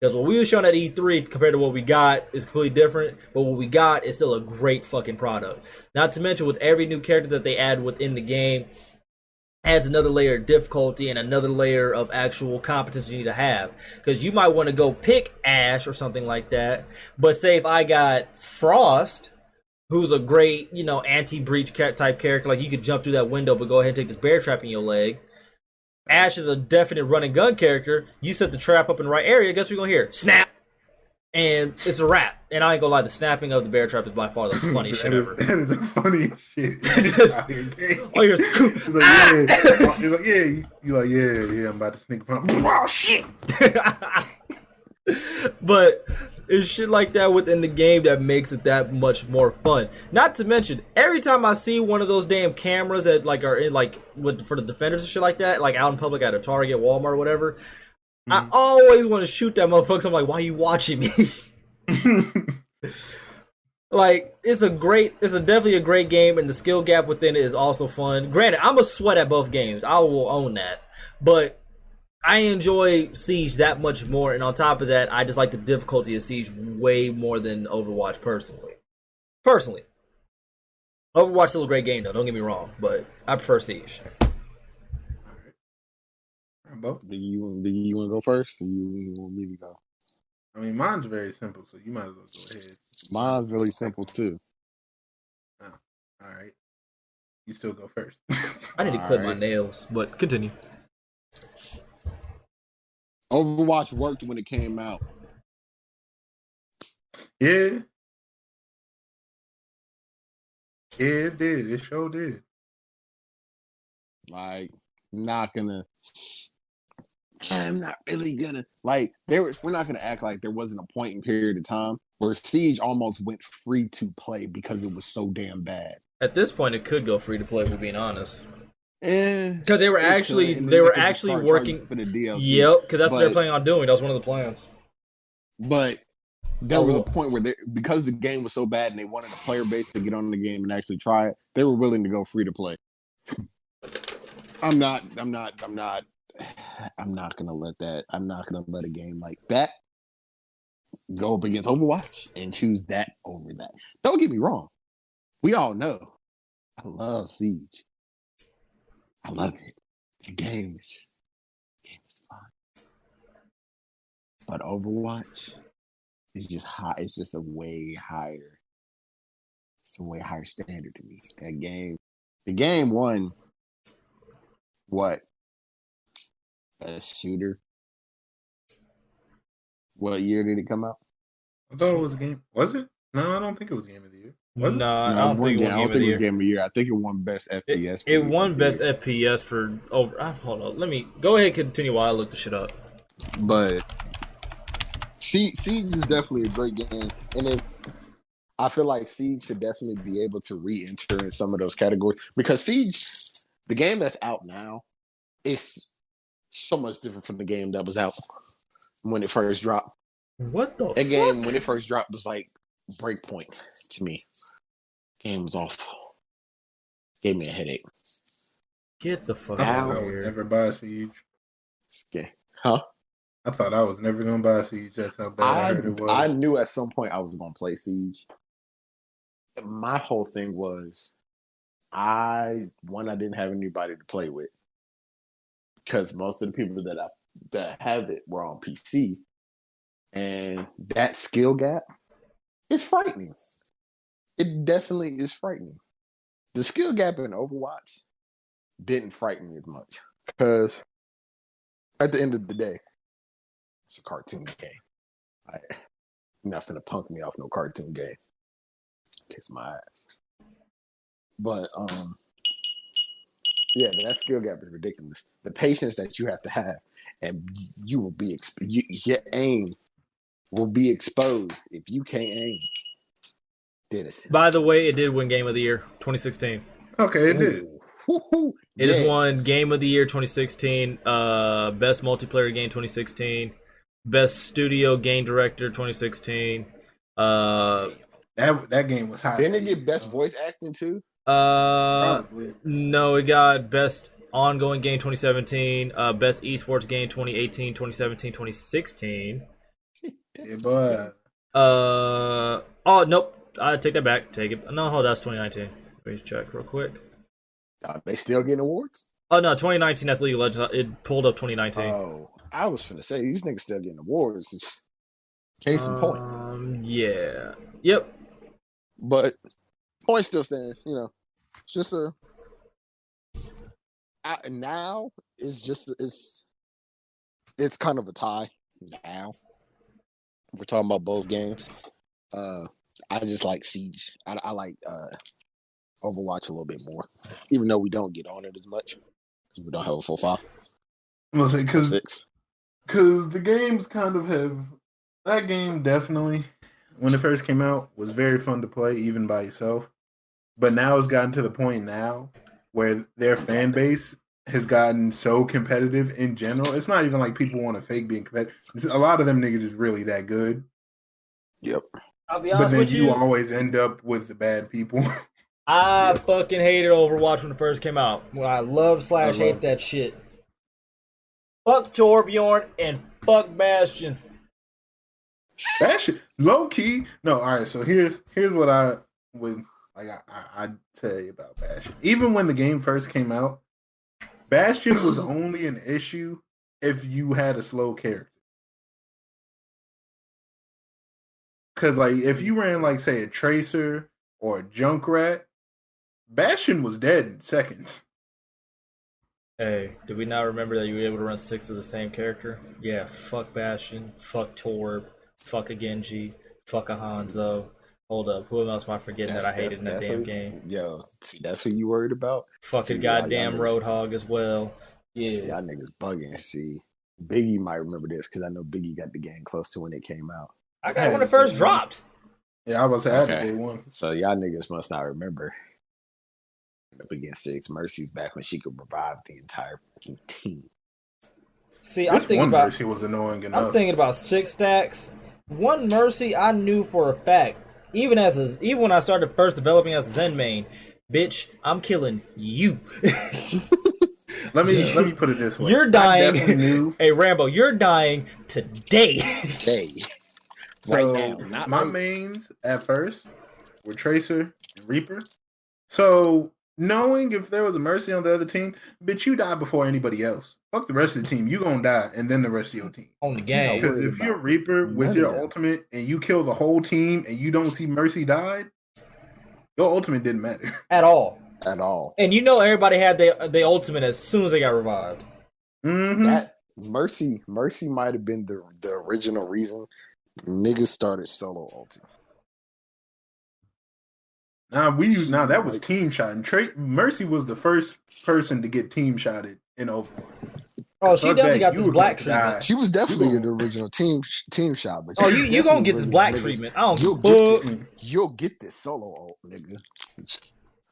Because what we were shown at E3 compared to what we got is completely different, but what we got is still a great fucking product. Not to mention, with every new character that they add within the game, adds another layer of difficulty and another layer of actual competence you need to have. Because you might want to go pick Ash or something like that, but say if I got Frost, who's a great, you know, anti-breach ca- type character, like you could jump through that window, but go ahead and take this bear trap in your leg. Ash is a definite run and gun character. You set the trap up in the right area. Guess what you're gonna hear? Snap, and it's a wrap. And I ain't gonna lie, the snapping of the bear trap is by far the *laughs* funniest shit ever. *laughs* That is the funniest shit. All you hear is, He's like, yeah. He's like, yeah. You like, yeah, yeah. I'm about to sneak front. Oh shit! *laughs* but it's shit like that within the game that makes it that much more fun. Not to mention, every time I see one of those damn cameras that like are in like with for the defenders and shit like that, like out in public at a Target, Walmart, or whatever, I mm. always want to shoot that motherfucker. I'm like, why are you watching me? *laughs* like it's a great it's a definitely a great game and the skill gap within it is also fun. Granted i'm a sweat at both games. I will own that. But i enjoy siege that much more and on top of that i just like the difficulty of siege way more than overwatch personally. Personally. Overwatch is still a great game though don't get me wrong but i prefer siege Bo? Do you do you want to go first, or you, you want me to go? I mean, mine's very simple, so you might as well go ahead. Mine's really simple too. Oh, all right. You still go first. *laughs* i need to clip my nails but continue Overwatch worked when it came out. Yeah. Yeah, it did. It sure did. Like, not gonna. I'm not really gonna like. There, was- we're not gonna act like there wasn't a point in period of time where Siege almost went free to play because it was so damn bad. At this point, it could go free to play. If we're being honest, Eh, because they were actually and they were actually working. for the DLC. Yep, because that's what they're but- planning on doing. That was one of the plans. But there Oh, was a point where they, because the game was so bad and they wanted a player base to get on the game and actually try it, they were willing to go free to play. I'm not. I'm not. I'm not. I'm not gonna let that. I'm not gonna let a game like that go up against Overwatch and choose that over that. Don't get me wrong. We all know I love Siege. I love it. The game is game is fun. But Overwatch is just high. It's just a way higher. It's a way higher standard to me. That game, the game won. What? Best shooter. What year did it come out? I thought it was a game. Was it? No, I don't think it was game of the year. Was it? No, I don't it think it game- won I don't of think the it was year. game of the year. I think it won best FPS. It, it won best year. FPS for over. ah, hold on, let me go ahead. and Continue while I look the shit up. but Sie- Siege is definitely a great game, and if I feel like Siege should definitely be able to re-enter in some of those categories because Siege, the game that's out now, is so much different from the game that was out when it first dropped. What the That fuck? game when it first dropped was like breakpoint to me. Game was awful. Gave me a headache. Get the fuck I out thought of I would here. never buy Siege. Yeah. Huh? I thought I was never gonna buy Siege. That's how bad I, I, heard it was. I knew at some point I was going to play Siege. My whole thing was, I one I didn't have anybody to play with because most of the people that I that have it were on PC, and that skill gap is frightening. It definitely is frightening. The skill gap in Overwatch didn't frighten me as much because at the end of the day, it's a cartoon game. I, you're not finna punk me off no cartoon game. Kiss my ass. But um, yeah, but that skill gap is ridiculous. The patience that you have to have, and you will be exp- you, your aim will be exposed if you can't aim. Did it? By the way, it did win Game of the Year 2016. okay, it did. Woo-hoo. It has Yeah. won Game of the Year 2016, uh, Best Multiplayer Game 2016, Best Studio Game Director 2016. Uh, That that game was hot. Didn't it get best voice acting too? Uh, Probably. no, it got Best Ongoing Game 2017, uh, Best Esports Game 2018, 2017, 2016. Yeah, but *laughs* Uh, oh nope, I take that back. Take it. No, hold, on, that's 2019. Let me check real quick. Are they still getting awards? Oh no, 2019. That's League of Legends. It pulled up 2019. Oh, I was gonna say these niggas still getting awards. It's case in point. Um, yeah. Yep. But point still stands. You know, it's just a I, now it's just it's it's kind of a tie now. We're talking about both games. Uh, I just like Siege. I, I like uh, Overwatch a little bit more, even though we don't get on it as much because we don't have a full five, I'm gonna say because because the games kind of have that game definitely when it first came out was very fun to play even by itself but now it's gotten to the point now where their fan base has gotten so competitive in general it's not even like people want to fake being competitive a lot of them niggas is really that good Yep. I'll be but then with you you. always end up with the bad people *laughs* I fucking hated Overwatch when it first came out. Well, I love slash I hate love- that shit. Fuck Torbjorn and fuck Bastion. Bastion, low key. No, all right. So here's here's what I would like. I, I I'd tell you about Bastion. Even when the game first came out, Bastion was *laughs* only an issue if you had a slow character. Cause like if you ran like say a Tracer or a Junkrat, Bastion was dead in seconds. Hey, did we not remember that you were able to run six of the same character? Yeah, fuck Bastion, fuck Torb, fuck a Genji, Fuck a mm-hmm. Hanzo. Hold up. Who else am I forgetting that I hated in that damn who- game? Yo, see, that's who you worried about. Fucking See, goddamn y'all Roadhog as well. See, Yeah. y'all niggas bugging. See, Biggie might remember this because I know Biggie got the game close to when it came out. I got it when it first dropped. Yeah, I was at Okay. day one. So y'all niggas must not remember. Up against Six Mercy's back when she could revive the entire fucking team. See, I'm thinking one about mercy was annoying enough. I'm thinking about six stacks. One mercy I knew for a fact, even as a, even when I started first developing as a Zen main, bitch, I'm killing you. *laughs* let me let me put it this way. You're dying. knew. *laughs* hey Rambo, you're dying today. Hey, *laughs* right So, now, not my later. mains at first were Tracer and Reaper. So knowing if there was a mercy on the other team, bitch, you die before anybody else. Fuck the rest of the team. You gonna die, and then the rest of your team. On the game. Because if you're about Reaper with your ultimate and you kill the whole team and you don't see Mercy died, your ultimate didn't matter. *laughs* At all. at all. And you know everybody had their their ultimate as soon as they got revived. Mhm. That Mercy, Mercy might have been the the original reason niggas started solo ultimate. Now we use now that was team shot, and Tra- Mercy was the first person to get team shotted in Overwatch. Oh, she definitely got you this black gonna treatment. She was definitely You the original team team shot, but Oh, you you gonna get this black niggas- treatment. I don't You'll get fuck. this. You'll get this solo ult, nigga.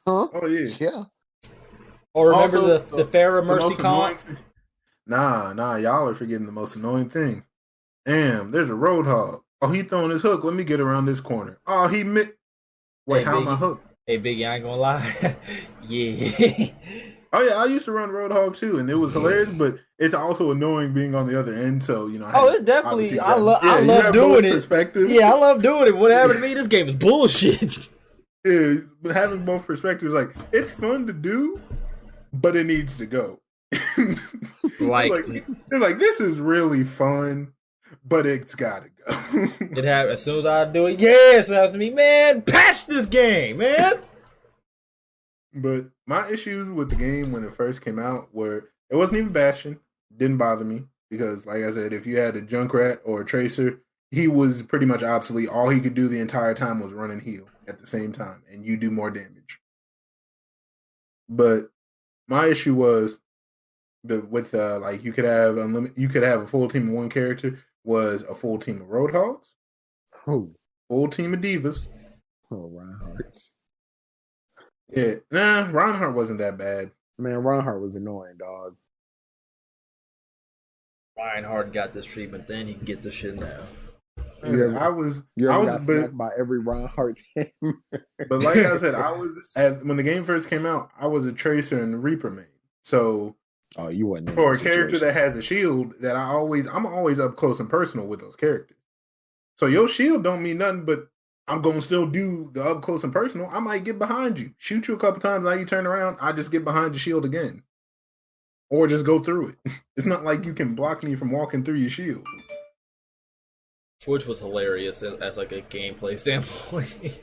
Huh? Oh yeah. Yeah. Or remember Also, the the Pharah The Mercy most comp? annoying thing- Nah, nah, y'all are forgetting the most annoying thing. Damn, there's a roadhog. Oh, he throwing his hook. Let me get around this corner. Oh, he mit. Wait, Hey, how am I Biggie. hooked? Hey Biggie, I ain't gonna lie. *laughs* yeah. Oh yeah, I used to run roadhog too, and it was hilarious. But it's also annoying being on the other end. So you know. I Oh, it's definitely- I got- lo- I you love doing it. Perspectives. yeah, I love doing it. What happened to me? This game is bullshit. *laughs* Yeah, but having both perspectives, like it's fun to do, but it needs to go. *laughs* Like- like, it's like this is really fun, but it's gotta go. *laughs* It happened as soon as I do it. Yes, it happens to me, man. Patch this game, man. But my issues with the game when it first came out were it wasn't even Bastion, didn't bother me because, like I said, if you had a Junkrat or a Tracer, he was pretty much obsolete. All he could do the entire time was run and heal at the same time, and you do more damage. But my issue was the with uh like you could have unlimited you could have a full team of one character was a full team of Roadhogs, Who? full team of D.Vas. Oh, Reinhardt's. Yeah, nah, Reinhardt wasn't that bad. Man, Reinhardt was annoying, dog. Reinhardt got this treatment, then he can get the shit now. Yeah, I was, You I ever got was, but, by every Reinhardt *laughs* hammer? but like I said, I was at when the game first came out. I was a Tracer and Reaper main. So Oh, you wasn't for a character that has a shield, that I always, I'm always up close and personal with those characters. So your shield don't mean nothing, but I'm gonna still do the up close and personal. I might get behind you, shoot you a couple times. Now you turn around, I just get behind the shield again, or just go through it. *laughs* It's not like you can block me from walking through your shield. Which was hilarious as, like a gameplay *laughs* standpoint.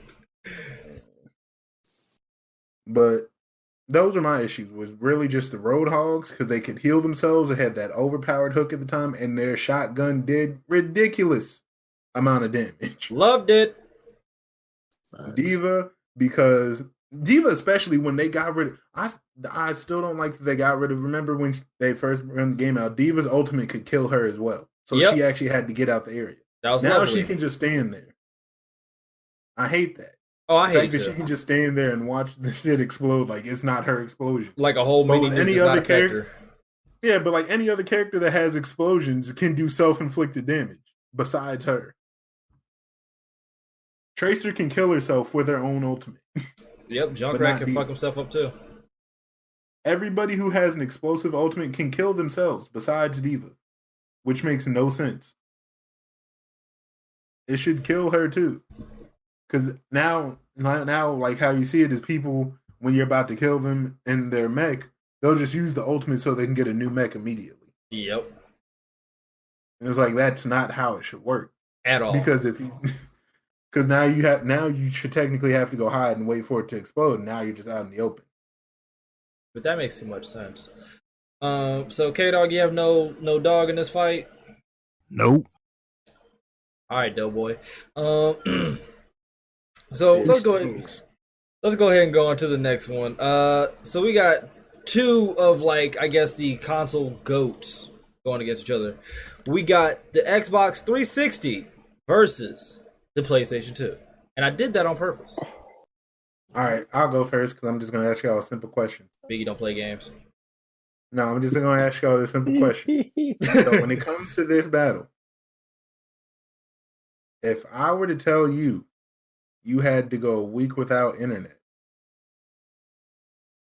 But those are my issues. Was really just the Roadhogs because they could heal themselves. They had that overpowered hook at the time, and their shotgun did ridiculous amount of damage. Loved it. D.Va because D.Va, especially when they got rid of, I I still don't like that they got rid of. Remember when they first run the game out? D.Va's ultimate could kill her as well, so Yep. she actually had to get out the area. That was now lovely. she can just stand there. I hate that. oh, I The hate that she can just stand there and watch the shit explode like it's not her explosion. Like a whole mini any other character- Yeah, but like any other character that has explosions can do self-inflicted damage besides her. Tracer can kill herself with her own ultimate. *laughs* Yep, Junkrat can fuck himself up too. Everybody who has an explosive ultimate can kill themselves besides D.Va, which makes no sense. It should kill her too. Cuz now now like how you see it is people when you're about to kill them in their mech, they'll just use the ultimate so they can get a new mech immediately. Yep, And it's like that's not how it should work. at all. because if you *laughs* because now you have now you should technically have to go hide and wait for it to explode and now you're just out in the open but that makes too much sense. Um, so K Dog, you have no no dog in this fight. Nope. All right, Doughboy. Um, *clears throat* so let's go. Ahead, let's go ahead and go on to the next one. Uh, so we got two of like I guess the console goats going against each other. We got the Xbox 360 versus the PlayStation 2, and I did that on purpose. All right, I'll go first because I'm just going to ask y'all a simple question. Biggie don't play games. No, I'm just going to ask y'all a simple question. *laughs* so when it comes to this battle, if I were to tell you you had to go a week without internet,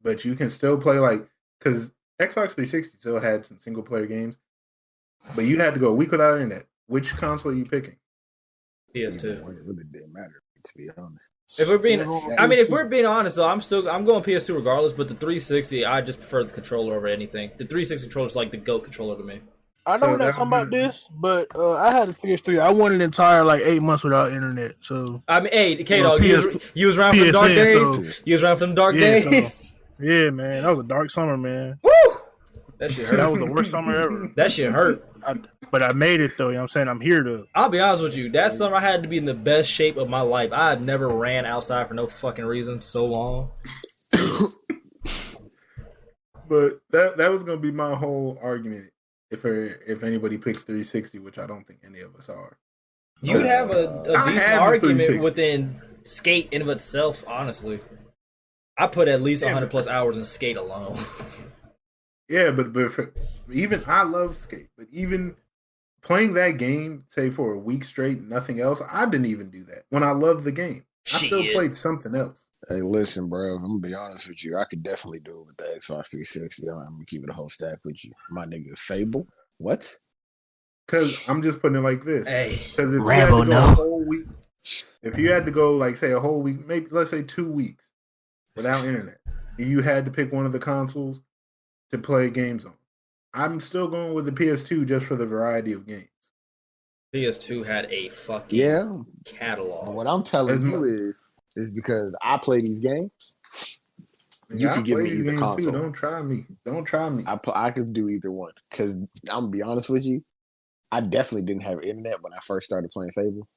but you can still play like because Xbox 360 still had some single player games, but you had to go a week without internet. Which console are you picking? PS2. It really didn't matter to be honest. If we're being, I mean, if we're being honest, though, I'm still I'm going PS2 regardless. But the 360, I just prefer the controller over anything. The 360 controller is like the goat controller to me. I know So we're not that talking about this, but uh, I had a PS3. I went an entire like eight months without internet. So I mean, hey, K Dog, you, PS was- you was around for the dark days. so- You was around for them dark Yeah, days. *laughs* yeah, man, that was a dark summer, man. Woo! That shit hurt. That was the worst summer ever. That shit hurt. I, but I made it though. You know what I'm saying? I'm here to. I'll be honest with you. That summer, I had to be in the best shape of my life. I had never ran outside for no fucking reason so long. *coughs* But that that was going to be my whole argument. If uh, if anybody picks 360, which I don't think any of us are. You'd have a decent had argument within skate in of itself. Honestly, I put at least 100 but- plus hours in skate alone. *laughs* Yeah, but but for, even I love skate, but even playing that game, say for a week straight, nothing else, I didn't even do that. When I loved the game, I still played something else. Hey, listen, bro. I'm gonna be honest with you. I could definitely do it with the Xbox 360. I'm gonna keep it a whole stack with you. My nigga, Fable. What? Because I'm just putting it like this. hey, Because if Rambo, you had to go no. a whole week, if you had to go like say a whole week, maybe let's say two weeks without *sighs* internet, and you had to pick one of the consoles to play games on, I'm still going with the PS2 just for the variety of games. PS2 had a fucking Yeah. catalog. What I'm telling As you mu- is, is because I play these games. You I can give me these either games console. Too. Don't try me. Don't try me. I pl- I could do either one because I'm gonna be honest with you. I definitely didn't have internet when I first started playing Fable.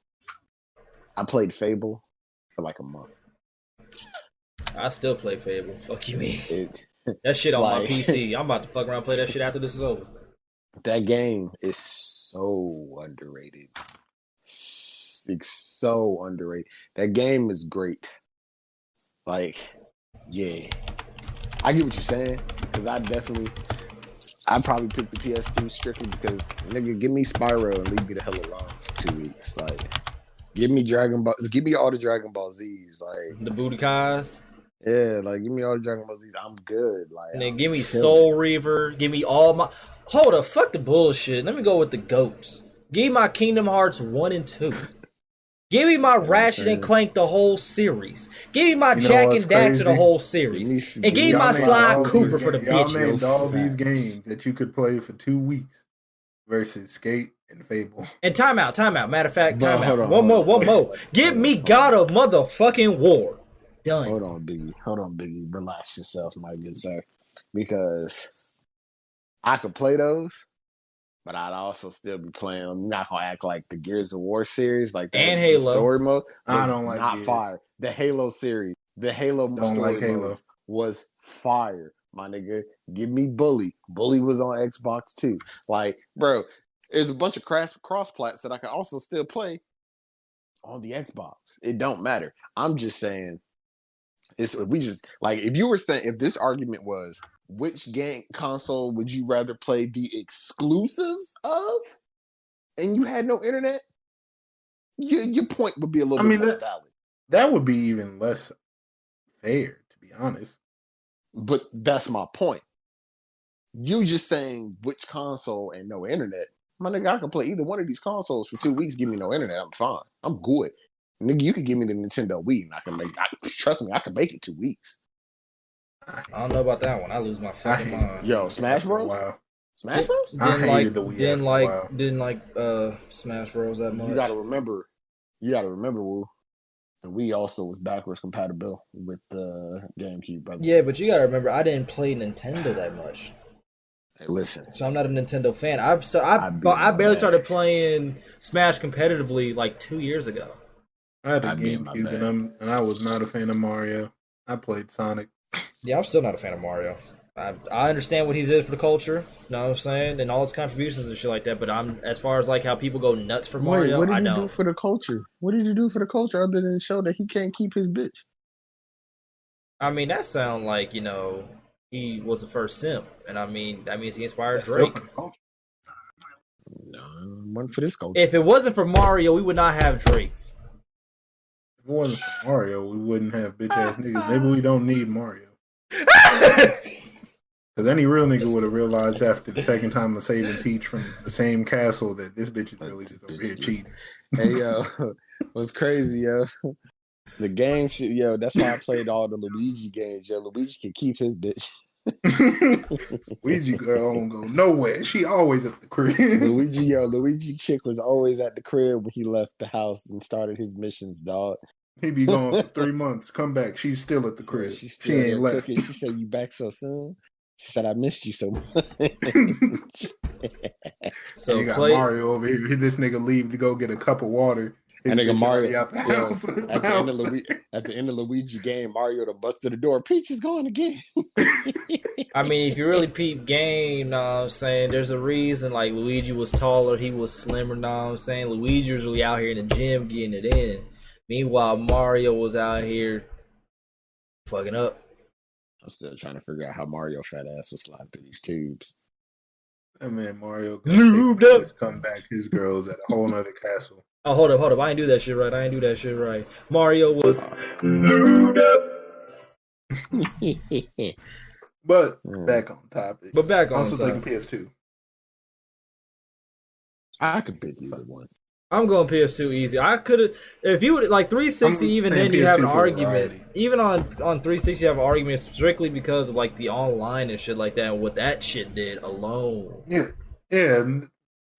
I played Fable for like a month. I still play Fable. Fuck you, me. It That shit on my PC. *laughs* I'm about to fuck around play that shit after this is over. that game is so underrated. It's so underrated. That game is great. Like, yeah, I get what you're saying because I definitely, I probably picked the PS2 strictly because nigga, give me Spyro and leave me the hell alone for two weeks. Like, give me Dragon Ball, give me all the Dragon Ball Z's. Like, The Budokais. Yeah, like give me all the Dragon Ball Z's. I'm good. Like, And then I'm give me chilling. Soul Reaver. Give me all my. Hold up, fuck the bullshit. Let me go with the goats. Give me my Kingdom Hearts one and two. Give me my Ratchet and? Clank the whole series. Give me my You know Jak and Daxter the whole series. Give me- And give me my Sly Cooper for the games- Y'all bitches. named all these games that you could play for two weeks versus Skate and Fable. *laughs* And timeout, timeout. Matter of fact, But timeout. hold on, one hold more, on, one more. Give me God of motherfucking War. Done. Hold on, Biggie. Hold on, Biggie. Relax yourself, my good sir. Because I could play those, but I'd also still be playing. I'm not gonna act like the Gears of War series, like that, And the Halo. story mode. I don't like not Gears. fire. The Halo series, the Halo Don't story like Halo. was fire, my nigga. Give me Bully. Bully was on Xbox too. Like, bro, there's a bunch of cross cross plats that I can also still play on the Xbox. It don't matter. I'm just saying it's we just like if you were saying if this argument was which game console would you rather play the exclusives of and you had no internet, your your point would be a little I mean, that- valid. That would be even less fair, to be honest. But that's my point. You just saying which console and no internet. My nigga, I can play either one of these consoles for two weeks. Give me no internet. I'm fine. I'm good. Nigga, you could give me the Nintendo Wii and I can make. I, trust me, I can make it two weeks. I don't know about that one. I lose my fucking mind. Yo, Smash Bros. Wow. Smash Bros. I Didn't like, the Wii didn't like, while. didn't like uh Smash Bros that much. You got to remember. You got to remember, Wu. The Wii also was backwards compatible with the GameCube, brother. Yeah, but you gotta remember, I didn't play Nintendo that much. Hey, listen, So I'm not a Nintendo fan. I've st- I, I'd be but I barely mad. started playing Smash competitively like two years ago. I had a I'd be in my GameCube and. I'm, and I was not a fan of Mario. I played Sonic. Yeah, I'm still not a fan of Mario. I, I understand what he did for the culture, you know what I'm saying, and all his contributions and shit like that. But I'm as far as like how people go nuts for Wait, Mario, what did I he do don't. for the culture? What did he do for the culture other than show that he can't keep his bitch? I mean, that sound like you know he was the first simp, and I mean that means he inspired Drake. for the culture. No, one for this culture. If it wasn't for Mario, we would not have Drake. If it wasn't for Mario, we wouldn't have bitch ass niggas. Maybe we don't need Mario. *laughs* Because any real nigga would have realized after the second time of saving Peach from the same castle that this bitch is really just over here cheating. *laughs* hey yo, *laughs* what's crazy, yo? The game shit, yo. That's why I played all the Luigi games. Yo, Luigi can keep his bitch. Luigi girl don't go nowhere. She always at the crib. Luigi, yo, Luigi chick was always at the crib when he left the house and started his missions, dog. He be gone for three *laughs* months. Come back. She's still at the crib. She's she still there ain't left. cooking. She said, "You back so soon?" She said, "I missed you so much." *laughs* So you got play. Mario over here. This nigga leave to go get a cup of water. His That nigga Mario- out the yo, house. at the *laughs* end of Lu- at the end of Luigi game, Mario to bust to the door. Peach is going again. I mean, if you really peep game, know what I'm saying? There's a reason like Luigi was taller, he was slimmer, know what I'm saying? Luigi was really out here in the gym getting it in. Meanwhile, Mario was out here fucking up. I'm still trying to figure out how Mario fat ass will slide through these tubes. That man Mario Lubed up. Come back. To his girls at a whole nother castle. Oh, hold up, hold up. I ain't do that shit right. I ain't do that shit right. Mario was lubed up. *laughs* But Hmm. back on topic. But back on also top. taking PS2. I could pick either one. I'm going PS2 easy. I could have if you would like 360. I'm even saying then, you have an argument. variety. Even on on 360, you have an argument strictly because of like the online and shit like that. And what that shit did alone. Yeah, yeah. and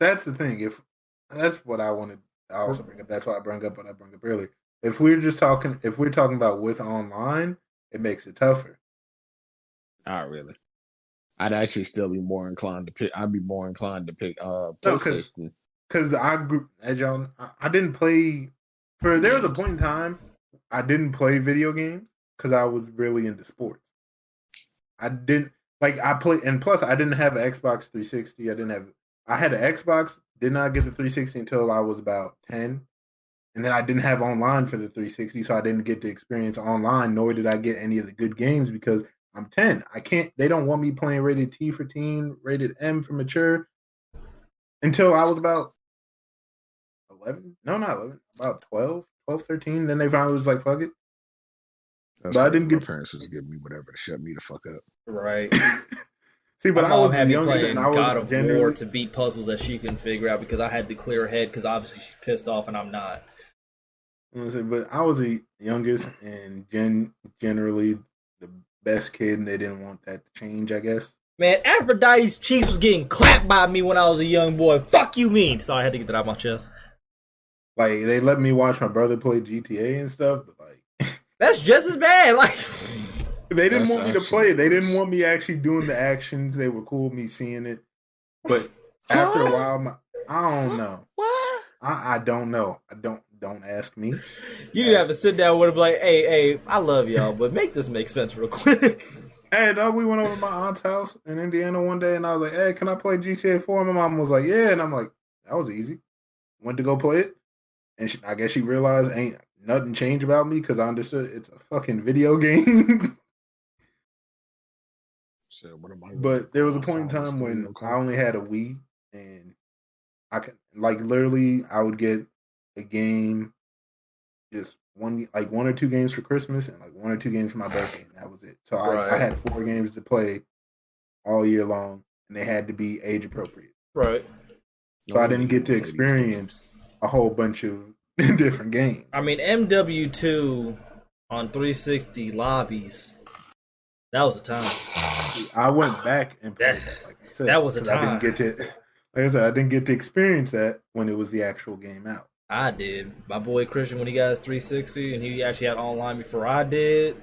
That's the thing. If that's what I wanted, I also bring up. That's why I bring up what I bring up earlier. If we're just talking, if we're talking about with online, it makes it tougher. Not really. I'd actually still be more inclined to pick. I'd be more inclined to pick uh No, 'cause- PlayStation. Because I grew, as y'all, I, didn't play. For there was a point in time, I didn't play video games because I was really into sports. I didn't like I play, and plus I didn't have an Xbox 360. I didn't have. I had an Xbox. Did not get the 360 until I was about 10, and then I didn't have online for the 360, so I didn't get to experience online. Nor did I get any of the good games because I'm 10. I can't. They don't want me playing rated T for teen, rated M for mature. Until I was about 11. No, not 11. About 12, 12, 13. Then they finally was like, fuck it. That's but I didn't my get- parents was giving me whatever to shut me the fuck up. Right. *laughs* See, but My I mom was had the me playing and I God was of generally. War to beat puzzles that she couldn't figure out because I had the clear her head because obviously she's pissed off and I'm not. You know what I'm saying? But I was the youngest and gen generally the best kid, and they didn't want that to change, I guess. Man, Aphrodite's cheeks was getting clapped by me when I was a young boy. Fuck you mean? So I had to get that out of my chest. Like they let me watch my brother play GTA and stuff, but like *laughs* That's just as bad. Like they didn't That's want me to play it. They didn't want me actually doing the actions. They were cool with me seeing it, but *laughs* after a while, my, I don't know. What? I, I don't know. I don't don't ask me. you didn't have to sit down with him like, hey, hey, I love y'all, but make this make sense real quick. *laughs* Hey, dog, we went over to my aunt's house in Indiana one day, and I was like, "Hey, can I play GTA 4?" My mom was like, "Yeah," and I'm like, "That was easy." Went to go play it, and she, I guess she realized ain't nothing changed about me because I understood it's a fucking video game. *laughs* So what am I? but there was a point in time when I only had a Wii, and I could like literally I would get a game, just one like one or two games for Christmas, and like one or two games for my birthday, and that was it. So I, I had four games to play all year long, and they had to be age appropriate. right. So I didn't get to experience a whole bunch of *laughs* different games. I mean, MW2 on 360 lobbies. That was a time. I went back and played That- that. Like I said, that was a 'cause I didn't get to. Like I said, I didn't get to experience that when it was the actual game out. I did. My boy Christian, when he got his 360 and he actually had online before I did,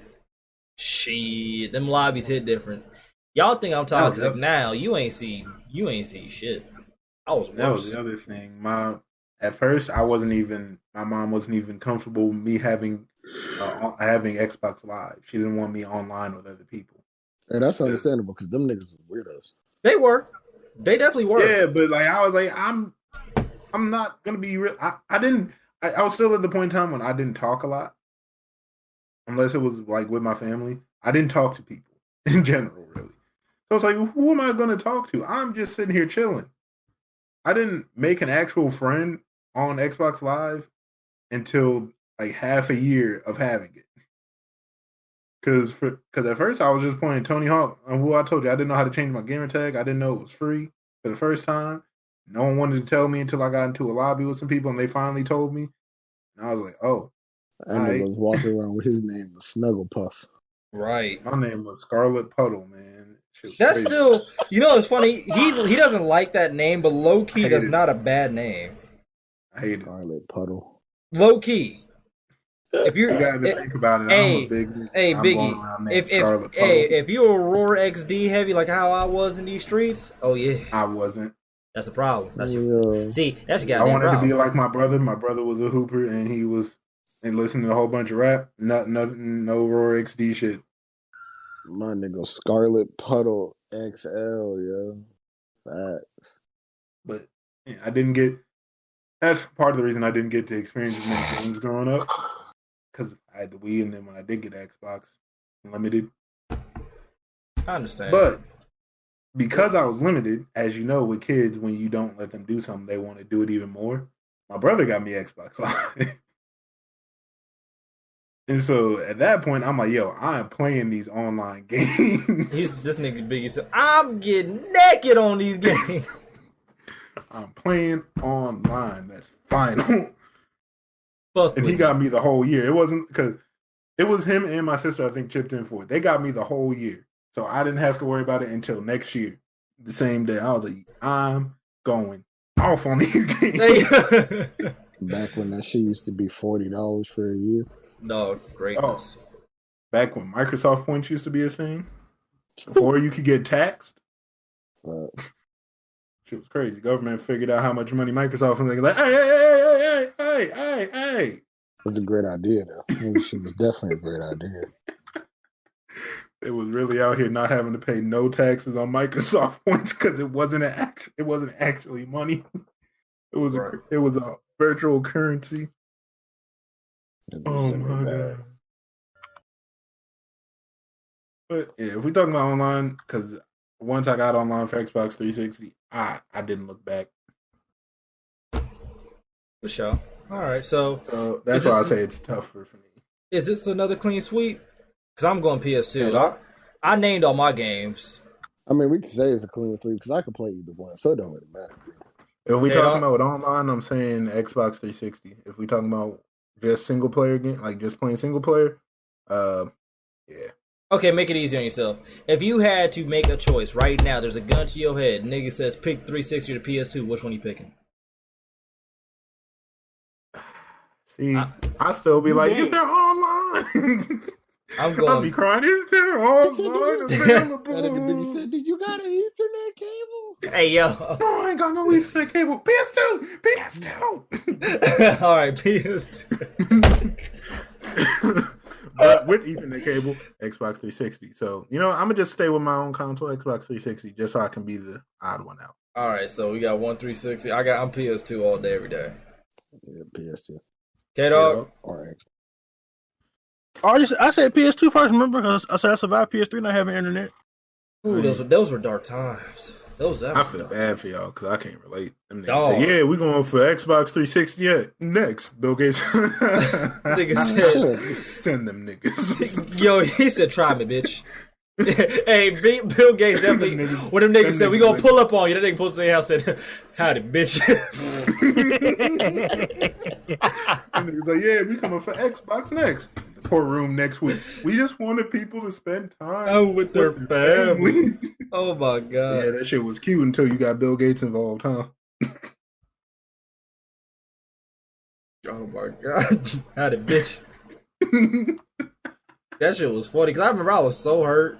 shit, them lobbies hit different. Y'all think I'm toxic now? You ain't see. You ain't see shit. I was That was the other thing. My at first, I wasn't even. My mom wasn't even comfortable with me having uh, having Xbox Live. She didn't want me online with other people. And that's understandable because them niggas is weirdos. They were. They definitely were. Yeah, but like I was like, I'm, I'm not gonna be real. I, I didn't. I, I was still at the point in time when I didn't talk a lot, unless it was like with my family. I didn't talk to people *laughs* in general, really. So it's like, who am I gonna talk to? I'm just sitting here chilling. I didn't make an actual friend on Xbox Live until like half a year of having it. Cause for cause at first I was just playing Tony Hawk, and who I told you I didn't know how to change my gamer tag. I didn't know it was free for the first time. No one wanted to tell me until I got into a lobby with some people, and they finally told me. And I was like, "Oh, That nigga was walking around with his name was Snuggle Puff. Right. my name was Scarlet Puddle, man." That's crazy. still. You know, it's funny. He he doesn't like that name, but low key, hate that's it. not a bad name. I hate it. Scarlet Puddle. Low key. If you're, You gotta eh, think about it. hey, I'm a big. hey, I'm Biggie, going if if Scarlet hey, if you were Roar XD heavy like how I was in these streets, oh yeah, I wasn't. that's a problem. That's your Yeah. see. That's your I goddamn wanted to be like my brother. My brother was a hooper, and he was and listening to a whole bunch of rap. Not nothing, no Roar XD shit. My nigga Scarlet Puddle XL, yo. Facts. but yeah, I didn't get. That's part of the reason I didn't get to experience as many *sighs* games growing up because I had the Wii, and then when I did get Xbox limited, I understand. but because I was limited, as you know, with kids, when you don't let them do something, they want to do it even more. My brother got me Xbox Live. *laughs* And so at that point, I'm like, yo, I'm playing these online *laughs* games. He's this nigga Biggie said, "I'm getting naked on these *laughs* games." I'm playing online. That's final. *laughs* Fuck and with he got me the whole year. It wasn't because it was him and my sister. I think chipped in for it. They got me the whole year, so I didn't have to worry about it until next year. The same day, I was like, I'm going off on *laughs* these games. Hey. *laughs* Back when that shit used to be forty dollars for a year. no greatness. Back when Microsoft points used to be a thing, before you could get taxed, Uh, shit was crazy. Government figured out how much money Microsoft was making. like, hey, hey, hey, hey, hey, hey, hey. it was a great idea though. That shit was definitely a great idea. *laughs* It was really out here not having to pay no taxes on Microsoft *laughs* points because it wasn't an act, it wasn't actually money. It was Right. a, it was a virtual currency. Oh my bad. god. But yeah, if we talking about online, because once I got online for Xbox 360, I I didn't look back. For sure. All right. So So that's Is why I this- say it's tougher for me. is this another clean sweep? Because I'm going PS2. I. I named all my games. I mean, we can say it's a clean sweep because I could play either one, so it don't really matter. If we Yeah, talking about online, I'm saying Xbox 360. If we talking about just single player game, like just playing single player, uh, yeah, Okay, make it easy on yourself. If you had to make a choice right now, there's a gun to your head. Nigga says pick 360 or the PS2. Which one you picking? See, I- I, still be You like, is there online? *laughs* I'm going. I'll be crying. Is there online That nigga available? said, "Do you got an Ethernet cable?" Hey yo. No, I ain't got no Ethernet cable. PS2, PS2. *laughs* all right, PS2. *laughs* but *laughs* with Ethernet cable, Xbox 360. So you know, I'm gonna just stay with my own console, Xbox 360, just so I can be the odd one out. All right, so we got one 360. I got I'm PS2 all day, every day. Yeah, PS2. K dog. All right. Oh, I just I said PS2 first. Remember, 'Cause I said I survived PS3 not having internet. Ooh, those were those were dark times. Those that I feel dark. bad for y'all because I can't relate. Them niggas say, yeah, we going for Xbox 360 yet. Next, Bill Gates. *laughs* Nigga said. Send them niggas. *laughs* Yo, he said, "Try me, bitch." *laughs* hey, B- Bill Gates definitely. Them niggas- When them niggas them said, "We gonna pull up on you," that nigga pulled up to their house said, "Howdy, bitch." And niggas like, yeah, we coming for Xbox next. The room next week. We just wanted people to spend time Oh, with their families. *laughs* oh my god. yeah, that shit was cute until you got Bill Gates involved, huh? *laughs* Oh my god. *laughs* Howdy, bitch. That shit was funny because I remember I was so hurt.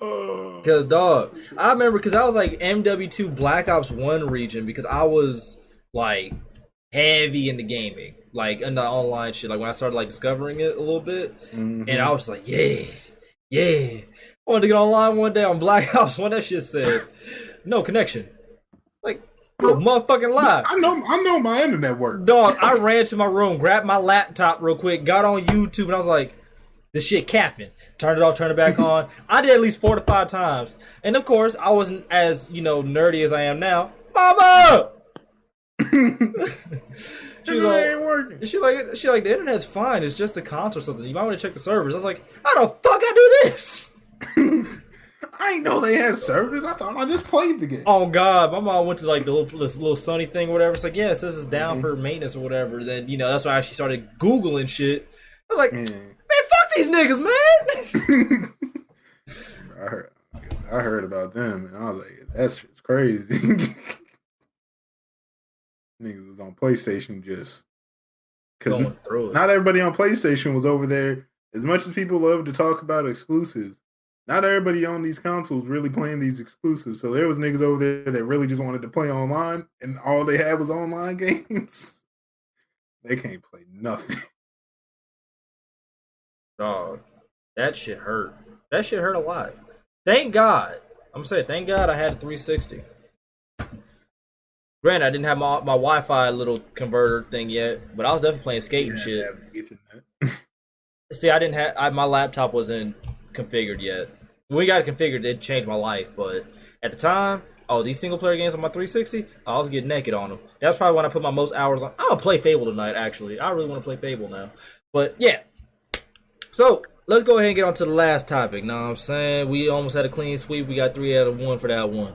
Oh. Cause dog, I remember because I was like MW2 Black Ops One region because I was like heavy into gaming, like in the online shit. Like when I started like discovering it a little bit, Mhm. and I was like, yeah, yeah. I wanted to get online one day on Black *laughs* Ops One. That shit said no connection. Like, a motherfucking lie. I know, I know my internet work. Dog, I ran to my room, grabbed my laptop real quick, got on YouTube, and I was like, this shit capping. Turned it off, turned it back *laughs* on. I did at least four to five times. And of course, I wasn't as, you know, nerdy as I am now. Mama! *laughs* she was like, ain't working. she like, she like, the internet's fine. It's just a console or something. You might want to check the servers. I was like, how the fuck I do this? *laughs* I ain't know they had servers. I thought I just played the game. Oh God, my mom went to like the little this little Sunny thing or whatever. It's like, yeah, it says it's down mm-hmm. for maintenance or whatever. Then you know that's why I actually started googling shit. I was like, man, Man, fuck these niggas, man. *laughs* I heard, I heard about them, and I was like, "That's shit's crazy." *laughs* Niggas was on PlayStation just because Going through it. not everybody on PlayStation was over there. As much as people love to talk about exclusives, not everybody on these consoles really playing these exclusives. So there was niggas over there that really just wanted to play online, and all they had was online *laughs* games. they can't play nothing. Dog, that shit hurt. That shit hurt a lot. Thank God. I'm saying, thank God I had a 360. Granted, I didn't have my my Wi-Fi little converter thing yet, but I was definitely playing skate and shit. *laughs* See, I didn't have I, my laptop wasn't configured yet. When we got it configured, it changed my life. But at the time, oh, these single player games on my 360, I was getting naked on them. That's probably when I put my most hours on. I'm gonna play Fable tonight. Actually, I really want to play Fable now. But yeah, so let's go ahead and get on to the last topic. Know what I'm saying? We almost had a clean sweep. We got three out of one for that one.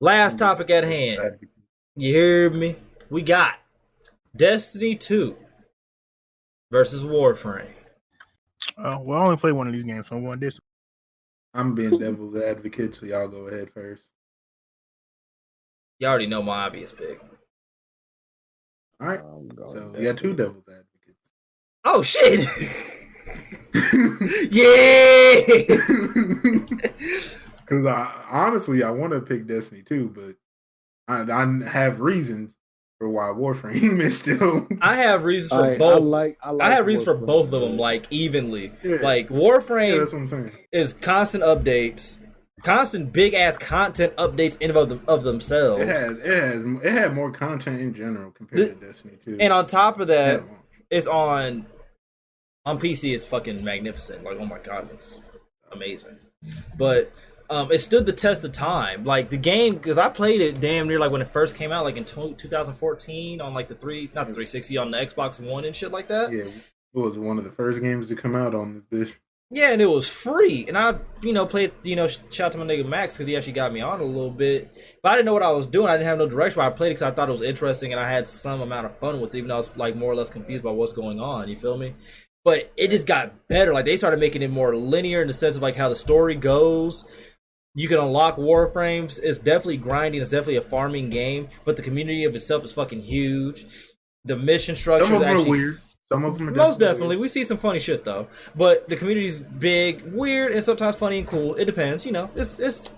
Last topic at hand. You hear me? We got Destiny 2 versus Warframe. Uh, well, I only played one of these games, so I'm going this. I'm being devil's advocate, so y'all go ahead first. You already know my obvious pick. All right. So Destiny. we got two devil's advocates. Oh shit! *laughs* yeah. *laughs* Because I honestly I want to pick Destiny 2, but I, I have reasons for why Warframe *laughs* is still. I have reasons for I, I both. I, like. I, like have reasons for both of them, like evenly. Yeah. Like yeah, Warframe that's what I'm saying. is constant updates, constant big ass content updates in of, them, of themselves. It had it has it had more content in general compared The- to Destiny two. and on top of that, Yeah. it's on on PC is fucking magnificent. Like, oh my god, it's amazing. But um, it stood the test of time. Like the game, because I played it damn near like when it first came out, like in tw 2014 on like the three, not the 360, on the Xbox One and shit like that. yeah, it was one of the first games to come out on this bitch. Yeah, and it was free. And I, you know, played, you know, shout out to my nigga Max because he actually got me on a little bit. But I didn't know what I was doing. I didn't have no direction. But I played it because I thought it was interesting and I had some amount of fun with it, even though I was like more or less confused by what's going on. You feel me? But it just got better. Like they started making it more linear in the sense of like how the story goes. You can unlock warframes. It's definitely grinding. It's definitely a farming game. But the community of itself is fucking huge. The mission structure Some is of them actually are weird. Some of them are most definitely. We see some funny shit though. But the community's big, weird, and sometimes funny and cool. It depends, you know. It's it's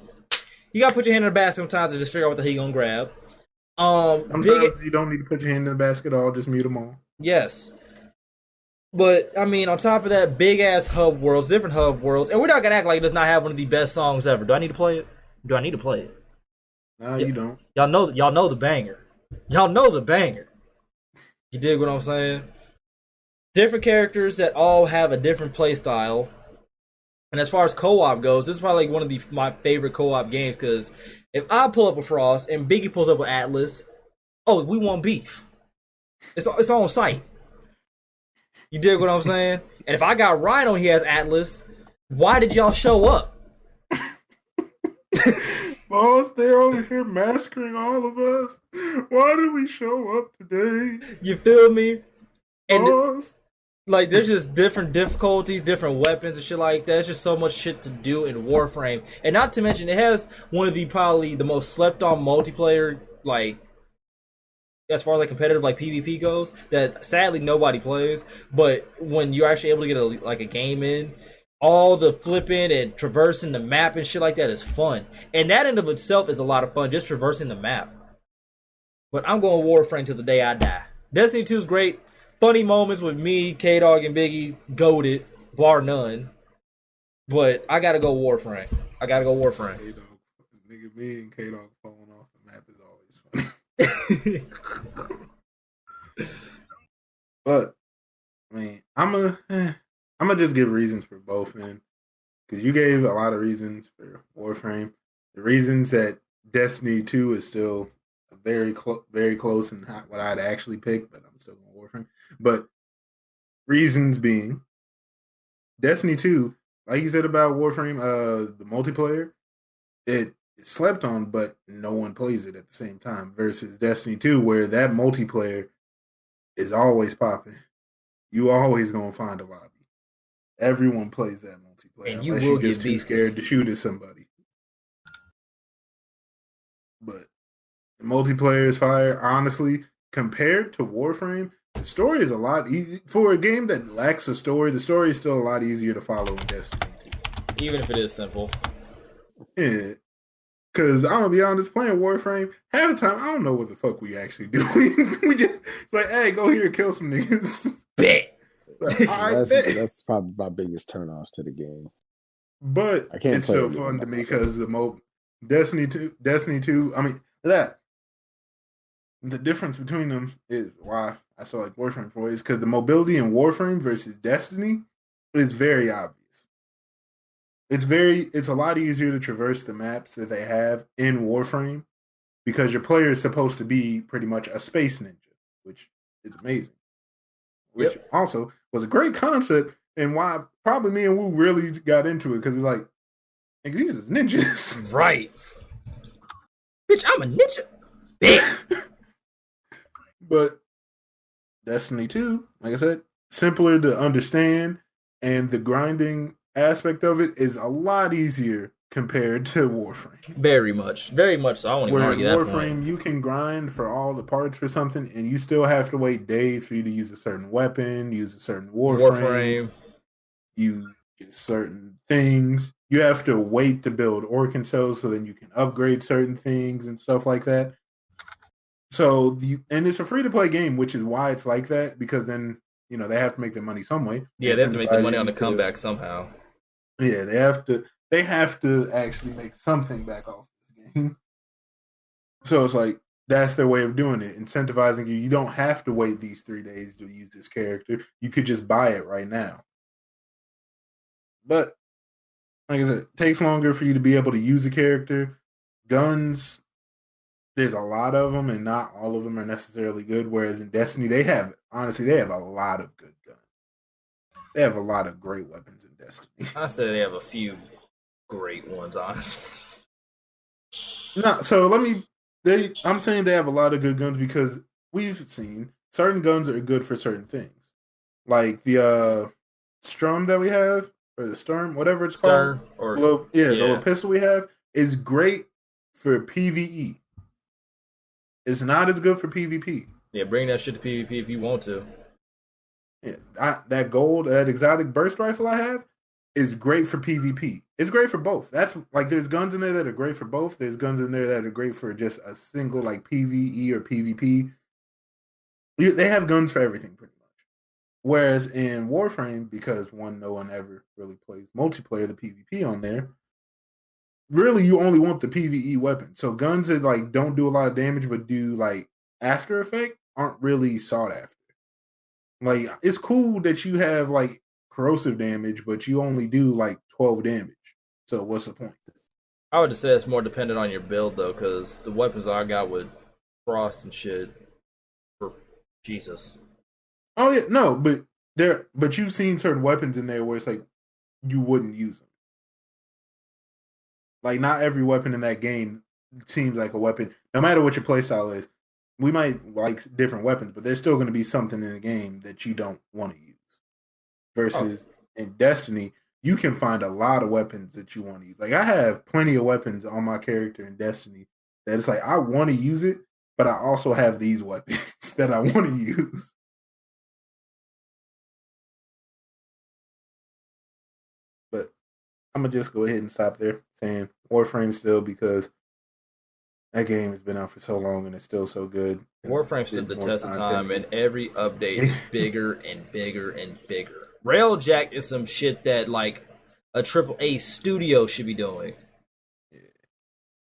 you gotta put your hand in the basket sometimes and just figure out what the hell you gonna grab. Um big Sometimes you don't need to put your hand in the basket at all. Just mute them all. yes. But I mean, on top of that, big ass hub worlds, different hub worlds, and we're not gonna act like it does not have one of the best songs ever. Do I need to play it? Do I need to play it? No, Yeah. you don't. Y'all know y'all know the banger. Y'all know the banger. You dig what I'm saying? Different characters that all have a different play style. And as far as co-op goes, this is probably like one of the my favorite co-op games because if I pull up a Frost and Biggie pulls up with Atlas, oh, we want beef. It's it's on site. You dig what I'm saying? And if I got Rhino, he has Atlas. Why did y'all show up? *laughs* Boss, they're over here massacring all of us. Why did we show up today? You feel me? And Boss. like there's just different difficulties, different weapons and shit like that. There's just so much shit to do in Warframe. And not to mention it has one of the probably the most slept on multiplayer like as far as like competitive like PvP goes that sadly nobody plays. But when you're actually able to get a like a game in, all the flipping and traversing the map and shit like that is fun. And that in of itself is a lot of fun, just traversing the map. But I'm going Warframe till the day I die. Destiny 2 is great. Funny moments with me, K Dog, and Biggie, goaded, bar none. But I gotta go Warframe. I gotta go Warframe. K Dog, nigga, me and K Dog falling off the map is always funny. *laughs* But I mean, I'm a, eh, I'm gonna just give reasons for both, then, because you gave a lot of reasons for Warframe. The reasons that Destiny Two is still very close, very close, and not what I'd actually pick, but I'm still going Warframe. But reasons being, Destiny Two, like you said about Warframe, uh, the multiplayer, it slept on, but no one plays it at the same time. Versus Destiny Two, where that multiplayer is always popping. You always gonna find a lobby. Everyone plays that multiplayer. And you unless will just get too scared to shoot at somebody. But the multiplayer is fire. Honestly, compared to Warframe, the story is a lot easy for a game that lacks a story. The story is still a lot easier to follow in Destiny 2. Even if it is simple. Yeah. Cause I'm gonna be honest, playing Warframe, half the time I don't know what the fuck we actually *laughs* do. we, we just it's like, hey, go here, kill some niggas. *laughs* Bet. Like, That's bet. that's probably my biggest turnoff to the game. but I can't it's play so it fun to me because the mo Destiny two, Destiny two. I mean that the difference between them is why I saw like Warframe for is because the mobility in Warframe versus Destiny is very obvious. It's very it's a lot easier to traverse the maps that they have in Warframe because your player is supposed to be pretty much a space ninja, which is amazing. Which Yep. also was a great concept and why probably me and Wu really got into it because it's like, these is ninjas. Right. Bitch, I'm a ninja. Bet. *laughs* but Destiny 2, like I said, simpler to understand, and the grinding aspect of it is a lot easier compared to Warframe. Very much. Very much so. I won't even Where in argue that Warframe, point. you can grind for all the parts for something, and you still have to wait days for you to use a certain weapon, use a certain Warframe, Warframe. you get certain things. You have to wait to build Orokin cells so then you can upgrade certain things and stuff like that. So you and it's a free to play game, which is why it's like that because then you know they have to make their money some way. Yeah, they have to make the Incentivize money on the to- comeback somehow. Yeah, they have to. They have to actually make something back off this game. So it's like that's their way of doing it, incentivizing you. You don't have to wait these three days to use this character. You could just buy it right now. But like I said, it takes longer for you to be able to use a character. Guns, there's a lot of them, and not all of them are necessarily good. Whereas in Destiny, they have honestly, they have a lot of good guns. They have a lot of great weapons Destiny. I say they have a few great ones, honestly. No, so let me. They, I'm saying they have a lot of good guns because we've seen certain guns are good for certain things, like the uh Strum that we have or the Sturm, whatever it's Stern called. or little, yeah, the little pistol we have is great for PVE. It's not as good for PvP. yeah, bring that shit to PvP if you want to. I, that gold, that exotic burst rifle I have is great for PvP. It's great for both. That's like there's guns in there that are great for both. There's guns in there that are great for just a single like PvE or PvP. You- They have guns for everything pretty much. Whereas in Warframe, because one, no one ever really plays multiplayer, the PvP on there. Really, you only want the PVE weapon. So guns that like don't do a lot of damage but do like after effect aren't really sought after. Like it's cool that you have like corrosive damage, but you only do like twelve damage. So what's the point? I would just say it's more dependent on your build though, because the weapons I got with frost and shit, for Jesus. Oh yeah, no, but there, but you've seen certain weapons in there where it's like you wouldn't use them. Like not every weapon in that game seems like a weapon, no matter what your playstyle is. We might like different weapons, but there's still going to be something in the game that you don't want to use. Oh. Versus in Destiny, you can find a lot of weapons that you want to use. Like I have plenty of weapons on my character in Destiny that it's like I want to use it, but I also have these weapons *laughs* that I want to use. But I'm gonna just go ahead and stop there saying Warframe still because that game has been out for so long and it's still so good. Warframe stood the test of time, and every update is *laughs* bigger and bigger and bigger. Railjack is some shit that like a triple A studio should be doing.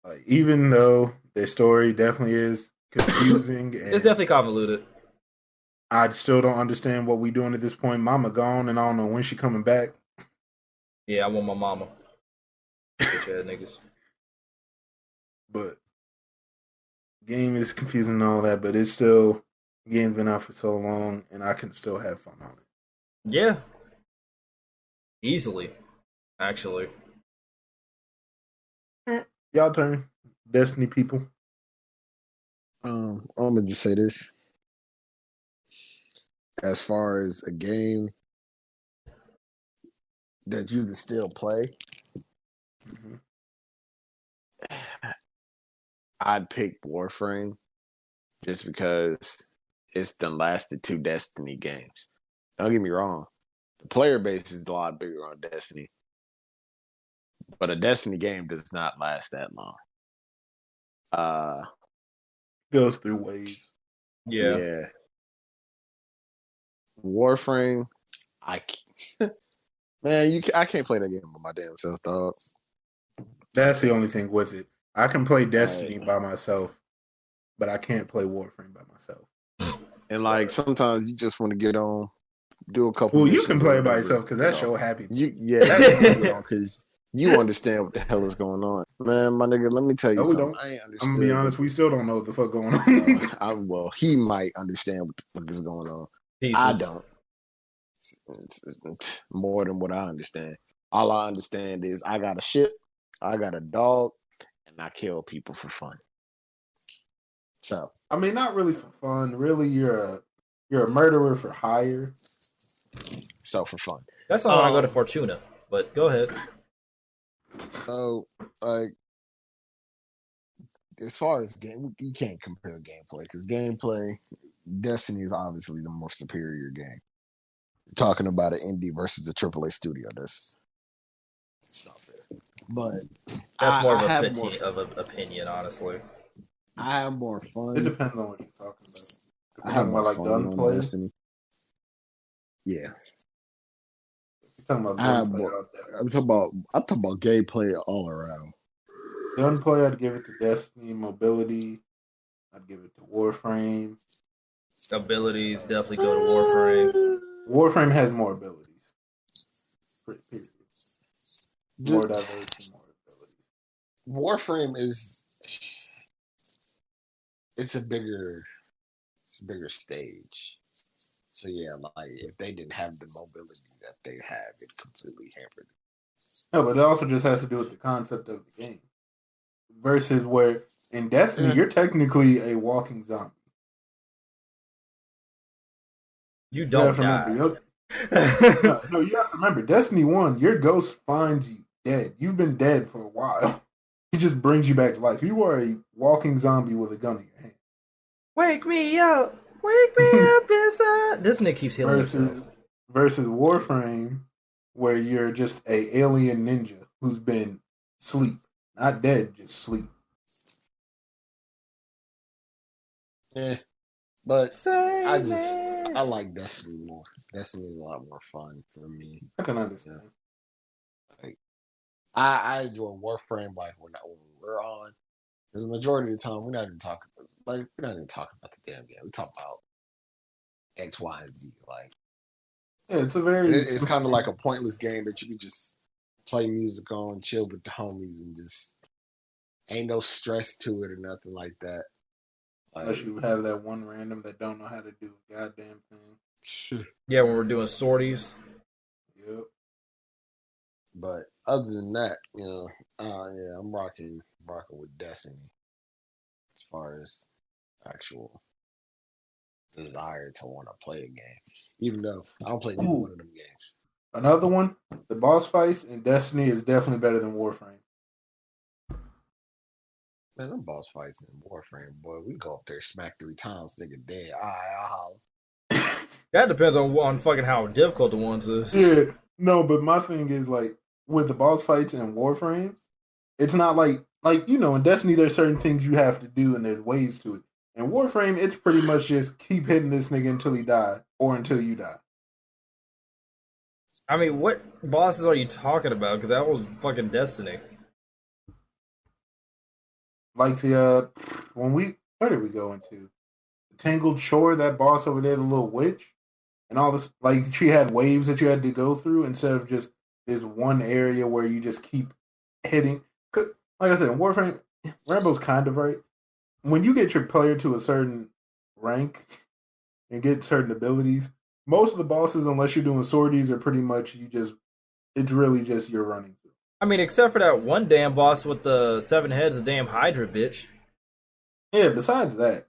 Like, even though their story definitely is confusing *coughs* and It's definitely convoluted. I still don't understand what we doing at this point. Mama gone and I don't know when she coming back. Yeah, I want my mama. *laughs* Niggas. But game is confusing and all that, but it's still the game's been out for so long and I can still have fun on it. Yeah. Easily. Actually. Y'all turn. Destiny people. Um, I'm gonna just say this. As far as a game that you can still play, *sighs* Mhm. I'd pick Warframe just because it's the lasted two Destiny games. Don't get me wrong, the player base is a lot bigger on Destiny, but a Destiny game does not last that long. Uh, Goes through waves. Yeah. yeah. Warframe, I can't, *laughs* man, you I can't play that game by my damn self, dog. That's the only thing with it. I can play Destiny Right. by myself, but I can't play Warframe by myself. And like sometimes you just want to get on, do a couple. Well, you can play it by yourself because you that know. show happy. You yeah, because *laughs* you understand what the hell is going on, man. My nigga, let me tell you No, we something. don't. I ain't I'm gonna be honest, we still don't know what the fuck going on. Uh, *laughs* I, well, he might understand what the fuck is going on. Pieces. I don't. It's- it's- it's more than what I understand. All I understand is I got a ship, I got a dog, and I kill people for fun. So I mean, not really for fun. Really, you're a you're a murderer for hire. so for fun. That's not when I go to Um, Fortuna. But go ahead. So like as far as game, you can't compare gameplay because gameplay, Destiny is obviously the more superior game. Talking about an indie versus a AAA studio, that's, that's not fair. But That's I- more I of have a more of an opinion, honestly. I have more fun. It depends on what you're talking about. If I have more like fun on gunplay. If Yeah, you're talking about I have gunplay. more- I'll definitely- I'm talking about. I'm talking about gameplay all around. Gunplay, I'd give it to Destiny. Mobility, I'd give it to Warframe. Abilities definitely go to Warframe. Warframe has more abilities. Period. More Just- diverse and more abilities. Warframe is it's a bigger it's a bigger stage. So yeah, like if they didn't have the mobility that they have, it completely hampered. No, but it also just has to do with the concept of the game. Versus where in Destiny, Yeah. you're technically a walking zombie. You You don't have to remember, die. your- *laughs* no, no, you have to remember, Destiny One, your ghost finds you dead. You've been dead for a while. *laughs* He just brings you back to life. You are a walking zombie with a gun in your hand. Wake me up. Wake me *laughs* up inside. This nigga keeps healing Versus himself. versus Warframe, where you're just a alien ninja who's been sleep, not dead, just sleep. Yeah. But Say I just me. I like Destiny more. Destiny is a lot more fun for me. I can understand. I, I enjoy Warframe like when, I, when we're on. Because the majority of the time we're not even talking like we're not even talking about the damn game. We talk about X, Y, and Z. Like Yeah, it's a very. It- it's kind of like a pointless game that you can just play music on, chill with the homies, and just ain't no stress to it or nothing like that. unless you have that one random that don't know how to do a goddamn thing. *laughs* Yeah, when we're doing sorties. Yep. but other than that, you know, uh, yeah, I'm rocking rocking with Destiny as far as actual desire to want to play a game, even though I don't play neither Ooh. one of them games. Another one, the boss fights in Destiny is definitely better than Warframe. Man, them boss fights in Warframe, boy, we go up there, smack three times, nigga dead. All right, I'll holler. That depends on on fucking how difficult the ones is. Yeah, no, but my thing is like with the boss fights in Warframe, it's not like like you know in Destiny there's certain things you have to do and there's ways to it. In Warframe, it's pretty much just keep hitting this nigga until he die or until you die. I mean, what bosses are you talking about? Because that was fucking Destiny. Like the uh when we where did we go into? Tangled Shore, that boss over there, the little witch, and all this like she had waves that you had to go through instead of just this one area where you just keep hitting. Like I said, Warframe, Rambo's kind of right. When you get your player to a certain rank and get certain abilities, most of the bosses, unless you're doing sorties, are pretty much you just it's really just you're running. I mean, except for that one damn boss with the seven heads, the damn Hydra bitch. Yeah, besides that.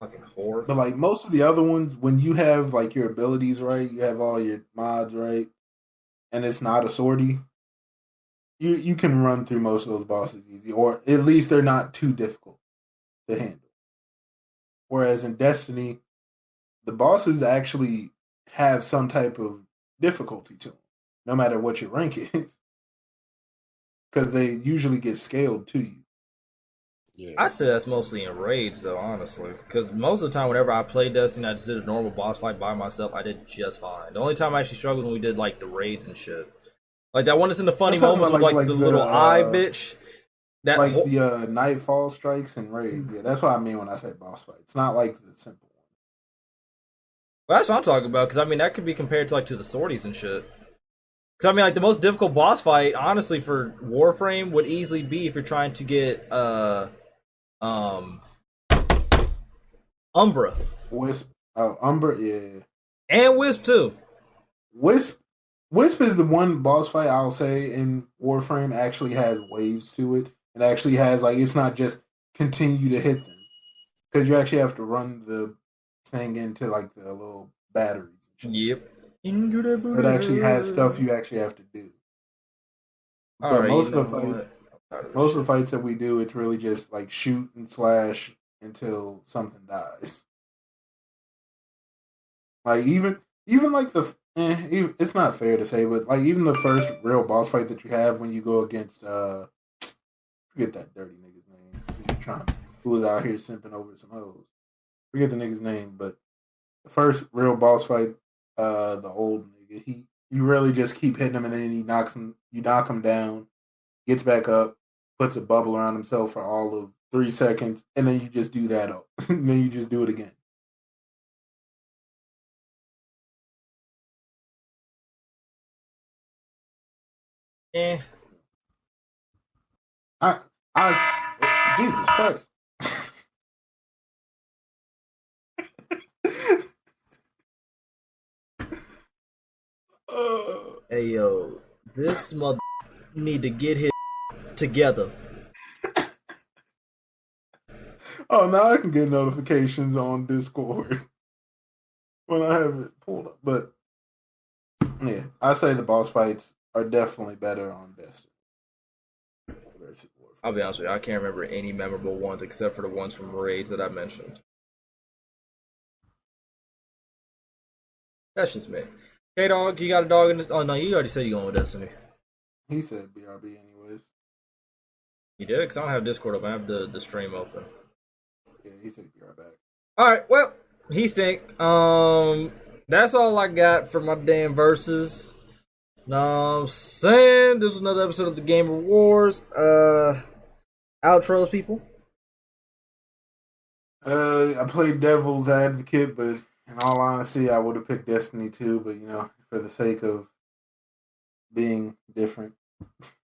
Fucking whore. But like most of the other ones, when you have like your abilities right, you have all your mods right, and it's not a sortie, you you can run through most of those bosses easy, or at least they're not too difficult to handle. Whereas in Destiny, the bosses actually have some type of difficulty to them, no matter what your rank *laughs* is, because they usually get scaled to you. Yeah. I'd say that's mostly in raids, though, honestly. Because most of the time, whenever I played Destiny, I just did a normal boss fight by myself. I did just fine. The only time I actually struggled when we did like the raids and shit, like that one that's in the funny I'm talking moments with like, like- the like little the, eye uh, bitch. That like whole- the uh, Nightfall strikes and raid. Yeah, that's what I mean when I say boss fight. It's not like the simple one. Well, that's what I'm talking about. Because I mean, that could be compared to like to the sorties and shit. Because I mean, like the most difficult boss fight, honestly, for Warframe would easily be if you're trying to get uh, um, Umbra Wisp, oh Umber, yeah. and Wisp too. Wisp, Wisp is the one boss fight I'll say in Warframe actually has waves to it. It actually has like it's not just continue to hit them because you actually have to run the thing into like the little batteries. Yep. It actually has stuff you actually have to do. But Alright, most you of the know fights, what? I'm tired of this most shit. of the fights that we do, it's really just like shoot and slash until something dies. Like even even like the eh, it's not fair to say, but like even the first real boss fight that you have when you go against uh forget that dirty nigga's name who's trying who was out here simping over some hoes. Forget the nigga's name, but the first real boss fight, uh the old nigga, he you really just keep hitting him and then he knocks him you knock him down, gets back up, puts a bubble around himself for all of three seconds, and then you just do that up. *laughs* and then you just do it again. Eh. I, I, Jesus Christ. *laughs* *laughs* Hey yo, this mother need to get his together. *laughs* oh, now I can get notifications on Discord *laughs* when I have it pulled up. But yeah, I say the boss fights are definitely better on Destiny. I'll be honest with you, I can't remember any memorable ones except for the ones from raids that I mentioned. That's just me. Hey, dog, you got a dog in this? Oh no, you already said you're going with Destiny. He said BRB anyways. You did? Because I don't have Discord open. I have the, the stream open. Yeah, he said be right back. All right. Well, he stink. Um, that's all I got for my damn verses. Know what I'm saying? This was another episode of the Gamer Wars. Uh, outros, people. Uh, I played Devil's Advocate, but in all honesty, I would have picked Destiny too. But you know, for the sake of being different, *laughs*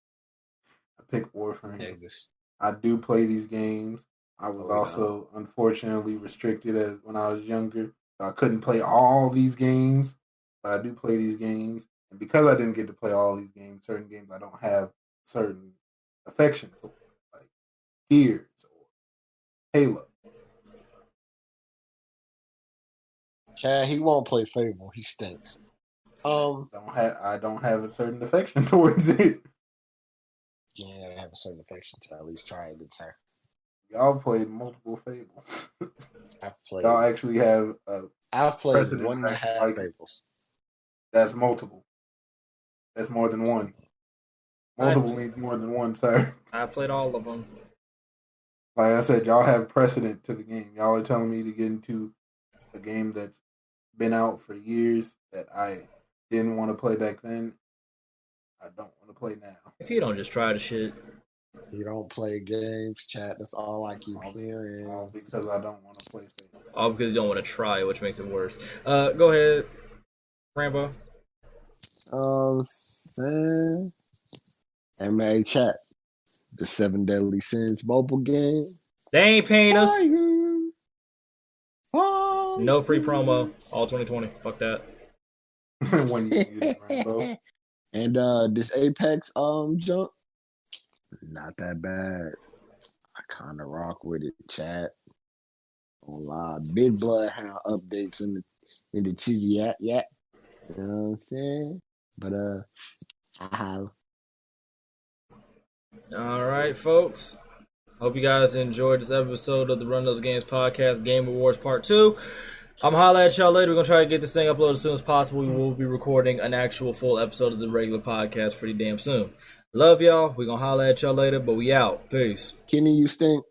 I picked Warframe. Niggas. I do play these games. I was Oh, yeah. also unfortunately restricted as when I was younger. I couldn't play all these games, but I do play these games. And because I didn't get to play all these games, certain games I don't have certain affection for, like Gears or Halo. Chad, he won't play Fable. He stinks. Um, Don't have I don't have a certain affection *laughs* towards it. Yeah, I have a certain affection to at least try it, good sir. Y'all played multiple Fables. *laughs* I've played. Y'all actually have uh, I've played President one and a actually half like. Fables. that's multiple. That's more than one. Multiple means more than one, sir. I played all of them. Like I said, y'all have precedent to the game. Y'all are telling me to get into a game that's been out for years that I didn't want to play back then. I don't want to play now. If you don't just try the shit, You don't play games, chat. That's all I keep hearing. All because I don't want to play safe. all because you don't want to try, which makes it worse. Uh, go ahead, Rambo. Um, saying, MMA chat. The Seven Deadly Sins mobile game. They ain't paying us. Fire. Fire. No free promo. All 2020. Fuck that. *laughs* when you use Rambo. *laughs* And uh this Apex um jump, not that bad. I kind of rock with it, chat. Online, big bloodhound updates in the in the cheesy yak yak. You know what I'm saying? But uh, I holla. All right, folks. Hope you guys enjoyed this episode of the Run Those Games podcast, Gamer Wars Part 2. I'm holla at y'all later. We're to try to get this thing uploaded as soon as possible. We will be recording an actual full episode of the regular podcast pretty damn soon. Love y'all. We're to holla at y'all later, but we out. Peace. Kenny, you stink.